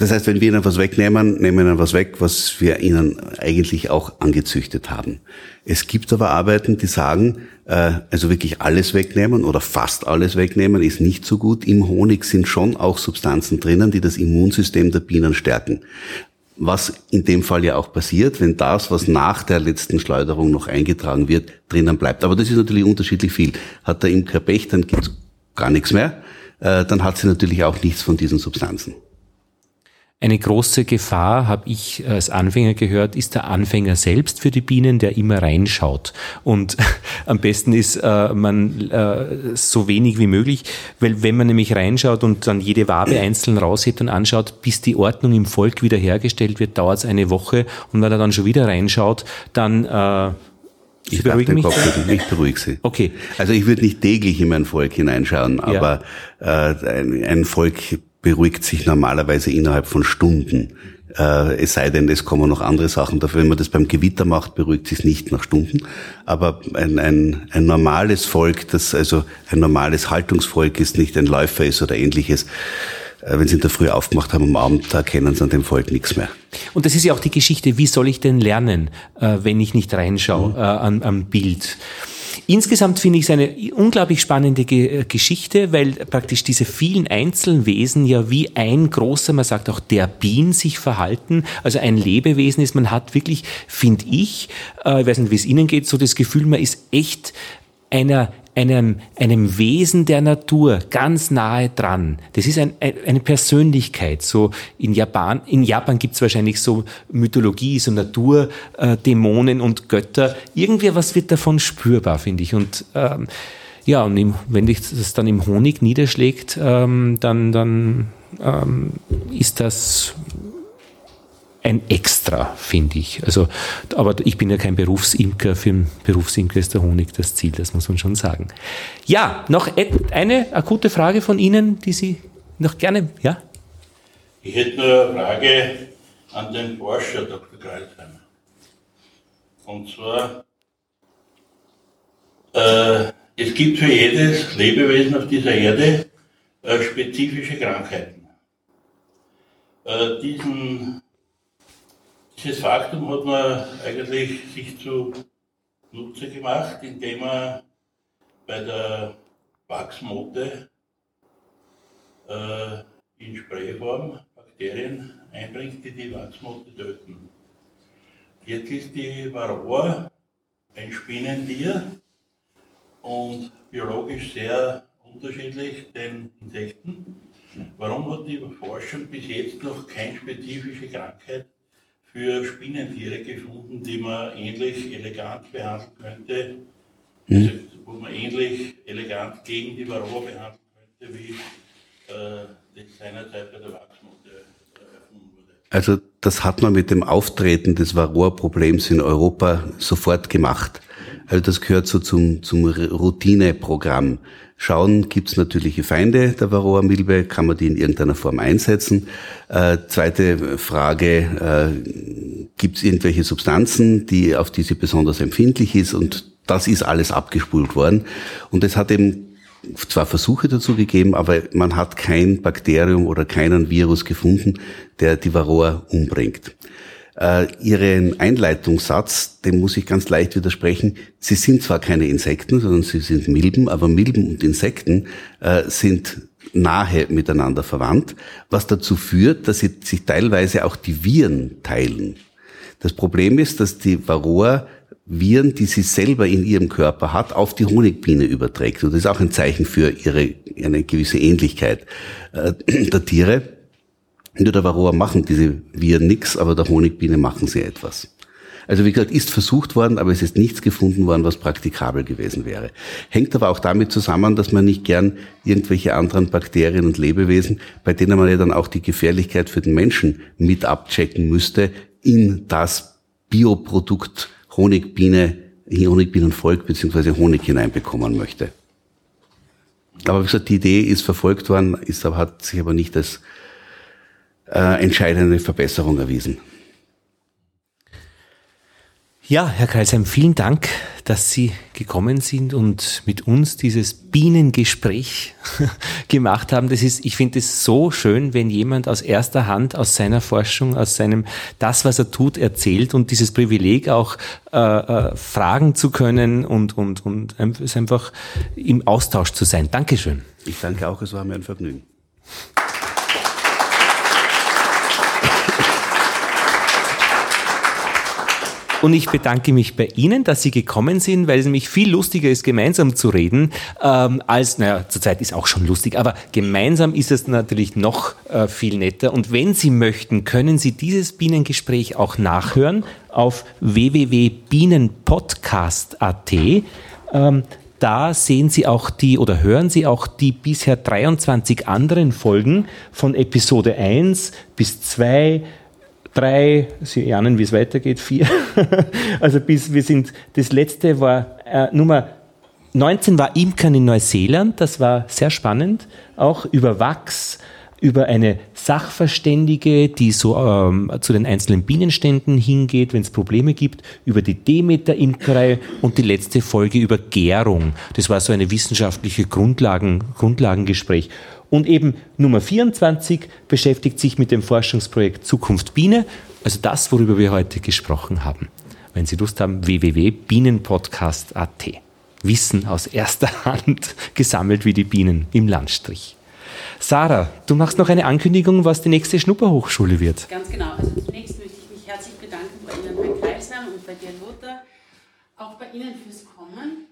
Das heißt, wenn wir ihnen was wegnehmen, nehmen wir ihnen was weg, was wir ihnen eigentlich auch angezüchtet haben. Es gibt aber Arbeiten, die sagen, äh, also wirklich alles wegnehmen oder fast alles wegnehmen ist nicht so gut. Im Honig sind schon auch Substanzen drinnen, die das Immunsystem der Bienen stärken. Was in dem Fall ja auch passiert, wenn das, was nach der letzten Schleuderung noch eingetragen wird, drinnen bleibt. Aber das ist natürlich unterschiedlich viel. Hat der Imker Pech, dann gibt's gar nichts mehr. Äh, dann hat sie natürlich auch nichts von diesen Substanzen. Eine große Gefahr, habe ich als Anfänger gehört, ist der Anfänger selbst für die Bienen, der immer reinschaut. Und am besten ist äh, man äh, so wenig wie möglich, weil wenn man nämlich reinschaut und dann jede Wabe einzeln raushebt und anschaut, bis die Ordnung im Volk wiederhergestellt wird, dauert es eine Woche. Und wenn er dann schon wieder reinschaut, dann äh, ich beruhige mich. Kopf, ich beruhige Sie. Okay. Also ich würde nicht täglich in mein Volk hineinschauen, aber ja. äh, ein, ein Volk beruhigt sich normalerweise innerhalb von Stunden. Äh, es sei denn, es kommen noch andere Sachen dafür. Wenn man das beim Gewitter macht, beruhigt sich nicht nach Stunden. Aber ein, ein, ein normales Volk, das also ein normales Haltungsvolk ist, nicht ein Läufer ist oder ähnliches, äh, wenn sie in der Früh aufgemacht haben, am Abend, da erkennen sie an dem Volk nichts mehr. Und das ist ja auch die Geschichte, wie soll ich denn lernen, äh, wenn ich nicht reinschaue mhm. äh, an, am Bild? Insgesamt finde ich es eine unglaublich spannende Ge äh, Geschichte, weil praktisch diese vielen Einzelwesen ja wie ein großer, man sagt auch der Bien sich verhalten, also ein Lebewesen ist. Man hat wirklich, finde ich, äh, ich weiß nicht, wie es Ihnen geht, so das Gefühl, man ist echt einer einem, einem Wesen der Natur ganz nahe dran. Das ist ein, eine Persönlichkeit. So in Japan, in Japan gibt es wahrscheinlich so Mythologie, so Naturdämonen äh, und Götter. Irgendwie was wird davon spürbar, finde ich. Und ähm, ja, und im, wenn dich das dann im Honig niederschlägt, ähm, dann, dann ähm, ist das ein Extra, finde ich. Also, aber ich bin ja kein Berufsimker. Für einen Berufsimker ist der Honig das Ziel, das muss man schon sagen. Ja, noch eine akute Frage von Ihnen, die Sie noch gerne, ja? Ich hätte nur eine Frage an den Forscher Dr. Kreuzheim. Und zwar, äh, es gibt für jedes Lebewesen auf dieser Erde äh, spezifische Krankheiten. Äh, diesen dieses Faktum hat man eigentlich sich zu Nutze gemacht, indem man bei der Wachsmotte äh, in Sprayform Bakterien einbringt, die die Wachsmotte töten. Jetzt ist die Varroa ein Spinnentier und biologisch sehr unterschiedlich den Insekten. Warum hat die Forschung bis jetzt noch keine spezifische Krankheit für Spinnentiere gefunden, die man ähnlich elegant behandeln könnte, also, wo man ähnlich elegant gegen die Varroa behandeln könnte, wie äh, das seinerzeit bei der Wachsmutter äh, erfunden wurde. Also das hat man mit dem Auftreten des Varroa-Problems in Europa sofort gemacht. Also das gehört so zum, zum Routineprogramm schauen, gibt es natürliche Feinde der Varroa-Milbe, kann man die in irgendeiner Form einsetzen. Äh, zweite Frage, äh, gibt es irgendwelche Substanzen, die, auf die sie besonders empfindlich ist und das ist alles abgespult worden. Und es hat eben zwar Versuche dazu gegeben, aber man hat kein Bakterium oder keinen Virus gefunden, der die Varroa umbringt. Äh, Ihren Einleitungssatz, dem muss ich ganz leicht widersprechen. Sie sind zwar keine Insekten, sondern sie sind Milben, aber Milben und Insekten äh, sind nahe miteinander verwandt, was dazu führt, dass sie sich teilweise auch die Viren teilen. Das Problem ist, dass die Varroa Viren, die sie selber in ihrem Körper hat, auf die Honigbiene überträgt. Und das ist auch ein Zeichen für ihre, eine gewisse Ähnlichkeit äh, der Tiere. Nur der Varroa machen diese Viren nichts, aber der Honigbiene machen sie etwas. Also wie gesagt, ist versucht worden, aber es ist nichts gefunden worden, was praktikabel gewesen wäre. Hängt aber auch damit zusammen, dass man nicht gern irgendwelche anderen Bakterien und Lebewesen, bei denen man ja dann auch die Gefährlichkeit für den Menschen mit abchecken müsste, in das Bioprodukt Honigbiene, Honigbienenvolk beziehungsweise Honig hineinbekommen möchte. Aber wie gesagt, die Idee ist verfolgt worden, ist hat sich aber nicht als äh, entscheidende Verbesserung erwiesen. Ja, Herr Kreisheim, vielen Dank, dass Sie gekommen sind und mit uns dieses Bienengespräch gemacht haben. Das ist, ich finde es so schön, wenn jemand aus erster Hand aus seiner Forschung, aus seinem, das, was er tut, erzählt und dieses Privileg auch äh, äh, fragen zu können und, und, und es einfach im Austausch zu sein. Dankeschön. Ich danke auch, es war mir ein Vergnügen. Und ich bedanke mich bei Ihnen, dass Sie gekommen sind, weil es nämlich viel lustiger ist, gemeinsam zu reden, ähm, als, naja, zurzeit ist auch schon lustig, aber gemeinsam ist es natürlich noch äh, viel netter. Und wenn Sie möchten, können Sie dieses Bienengespräch auch nachhören auf www.bienenpodcast.at. Ähm, da sehen Sie auch die oder hören Sie auch die bisher 23 anderen Folgen von Episode 1 bis 2 drei, Sie ahnen, wie es weitergeht, vier. also bis wir sind, das letzte war äh, Nummer 19 war Imkern in Neuseeland, das war sehr spannend, auch über Wachs, über eine Sachverständige, die so ähm, zu den einzelnen Bienenständen hingeht, wenn es Probleme gibt, über die Demeter-Imkerei und die letzte Folge über Gärung. Das war so eine wissenschaftliche Grundlagen, Grundlagengespräch. Und eben Nummer 24 beschäftigt sich mit dem Forschungsprojekt Zukunft Biene, also das, worüber wir heute gesprochen haben. Wenn Sie Lust haben, www.bienenpodcast.at. Wissen aus erster Hand gesammelt wie die Bienen im Landstrich. Sarah, du machst noch eine Ankündigung, was die nächste Schnupperhochschule wird. Ganz genau. Also zunächst möchte ich mich herzlich bedanken bei Ihnen, Herr Kreisheim und bei dir, Lothar, auch bei Ihnen fürs Kommen.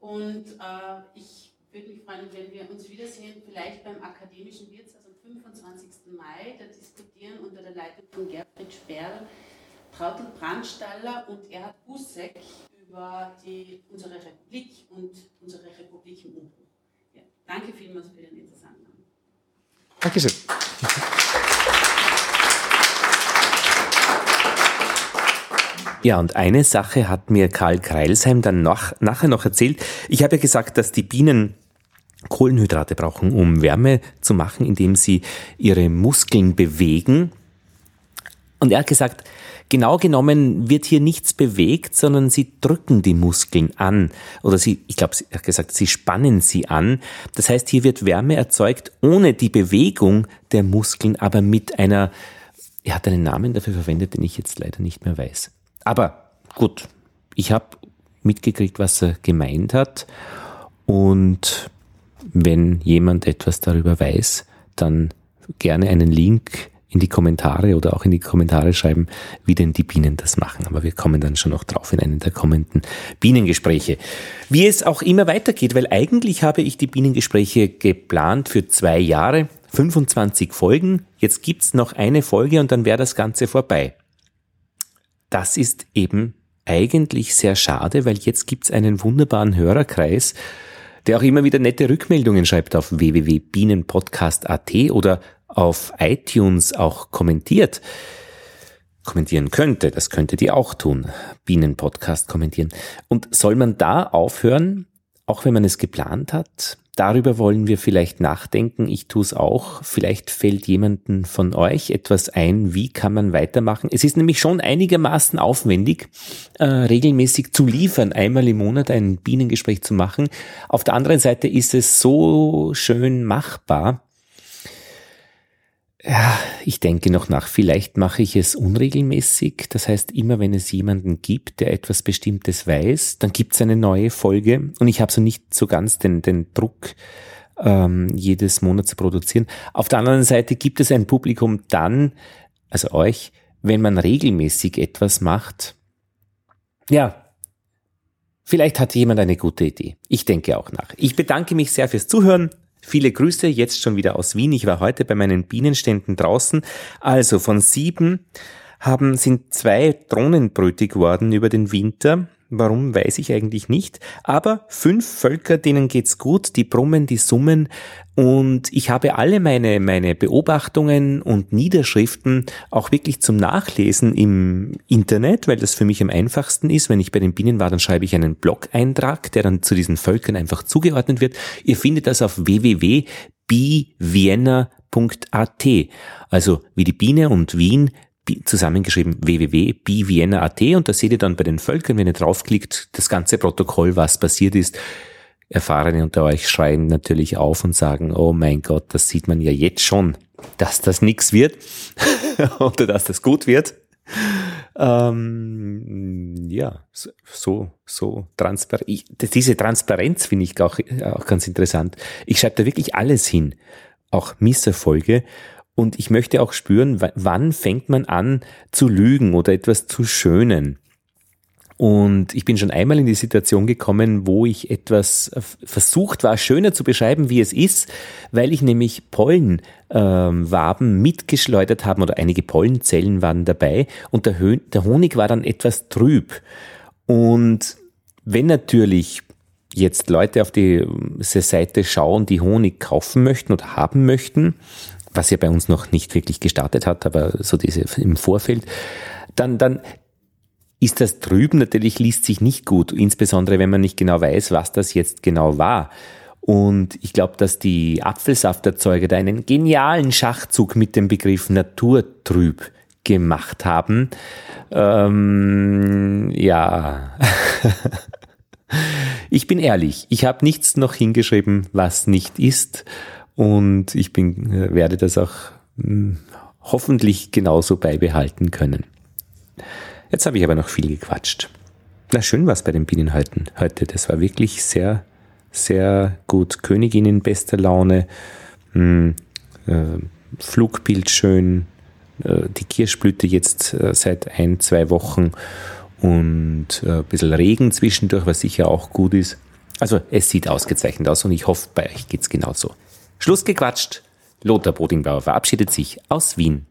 Und äh, ich würde mich freuen, wenn wir uns wiedersehen, vielleicht beim Akademischen Wirtshaus am 25. Mai. Da diskutieren unter der Leitung von Gerfried Sperl, Trautel Brandstaller und Erhard Busseck über die, unsere Republik und unsere Republik im Umbruch. Ja, danke vielmals für den interessanten Dankeschön. Ja, und eine Sache hat mir Karl Kreilsheim dann nach, nachher noch erzählt. Ich habe ja gesagt, dass die Bienen Kohlenhydrate brauchen, um Wärme zu machen, indem sie ihre Muskeln bewegen. Und er hat gesagt, genau genommen wird hier nichts bewegt, sondern sie drücken die Muskeln an. Oder sie, ich glaube, er hat gesagt, sie spannen sie an. Das heißt, hier wird Wärme erzeugt ohne die Bewegung der Muskeln, aber mit einer, er hat einen Namen dafür verwendet, den ich jetzt leider nicht mehr weiß. Aber gut, ich habe mitgekriegt, was er gemeint hat. Und wenn jemand etwas darüber weiß, dann gerne einen Link in die Kommentare oder auch in die Kommentare schreiben, wie denn die Bienen das machen. Aber wir kommen dann schon noch drauf in einem der kommenden Bienengespräche. Wie es auch immer weitergeht, weil eigentlich habe ich die Bienengespräche geplant für zwei Jahre, 25 Folgen. Jetzt gibt's noch eine Folge und dann wäre das Ganze vorbei. Das ist eben eigentlich sehr schade, weil jetzt gibt's einen wunderbaren Hörerkreis, der auch immer wieder nette Rückmeldungen schreibt auf www.bienenpodcast.at oder auf iTunes auch kommentiert. Kommentieren könnte, das könntet ihr auch tun. Bienenpodcast kommentieren. Und soll man da aufhören, auch wenn man es geplant hat? Darüber wollen wir vielleicht nachdenken. Ich tue es auch. Vielleicht fällt jemanden von euch etwas ein, wie kann man weitermachen. Es ist nämlich schon einigermaßen aufwendig, äh, regelmäßig zu liefern, einmal im Monat ein Bienengespräch zu machen. Auf der anderen Seite ist es so schön machbar, ja, ich denke noch nach. Vielleicht mache ich es unregelmäßig. Das heißt, immer wenn es jemanden gibt, der etwas Bestimmtes weiß, dann gibt es eine neue Folge. Und ich habe so nicht so ganz den, den Druck, ähm, jedes Monat zu produzieren. Auf der anderen Seite gibt es ein Publikum dann, also euch, wenn man regelmäßig etwas macht. Ja, vielleicht hat jemand eine gute Idee. Ich denke auch nach. Ich bedanke mich sehr fürs Zuhören. Viele Grüße jetzt schon wieder aus Wien. Ich war heute bei meinen Bienenständen draußen. Also von sieben haben, sind zwei Drohnenbrüte geworden über den Winter. Warum, weiß ich eigentlich nicht. Aber fünf Völker, denen geht's gut, die brummen, die summen. Und ich habe alle meine, meine Beobachtungen und Niederschriften auch wirklich zum Nachlesen im Internet, weil das für mich am einfachsten ist. Wenn ich bei den Bienen war, dann schreibe ich einen Blog-Eintrag, der dann zu diesen Völkern einfach zugeordnet wird. Ihr findet das auf www.bivienna.at. Also wie die Biene und Wien zusammengeschrieben www.bvienna.at und da seht ihr dann bei den Völkern, wenn ihr draufklickt, das ganze Protokoll, was passiert ist. Erfahrene unter euch schreien natürlich auf und sagen, oh mein Gott, das sieht man ja jetzt schon, dass das nichts wird oder dass das gut wird. Ähm, ja, so, so transparent. Diese Transparenz finde ich auch, auch ganz interessant. Ich schreibe da wirklich alles hin, auch Misserfolge. Und ich möchte auch spüren, wann fängt man an zu lügen oder etwas zu schönen. Und ich bin schon einmal in die Situation gekommen, wo ich etwas versucht war, schöner zu beschreiben, wie es ist, weil ich nämlich Pollenwaben ähm, mitgeschleudert habe oder einige Pollenzellen waren dabei und der, der Honig war dann etwas trüb. Und wenn natürlich jetzt Leute auf diese Seite schauen, die Honig kaufen möchten oder haben möchten, was ja bei uns noch nicht wirklich gestartet hat, aber so diese im Vorfeld, dann, dann ist das drüben natürlich liest sich nicht gut, insbesondere wenn man nicht genau weiß, was das jetzt genau war. Und ich glaube, dass die Apfelsafterzeuger da einen genialen Schachzug mit dem Begriff naturtrüb gemacht haben. Ähm, ja. ich bin ehrlich, ich habe nichts noch hingeschrieben, was nicht ist. Und ich bin, äh, werde das auch hm, hoffentlich genauso beibehalten können. Jetzt habe ich aber noch viel gequatscht. Na schön war es bei den Bienen heute. Das war wirklich sehr, sehr gut. Königin in bester Laune, mh, hm, äh, Flugbild schön, äh, die Kirschblüte jetzt äh, seit ein, zwei Wochen und äh, ein bisschen Regen zwischendurch, was sicher auch gut ist. Also es sieht ausgezeichnet aus und ich hoffe, bei euch geht's genauso. Schluss gequatscht. Lothar Bodingbauer verabschiedet sich aus Wien.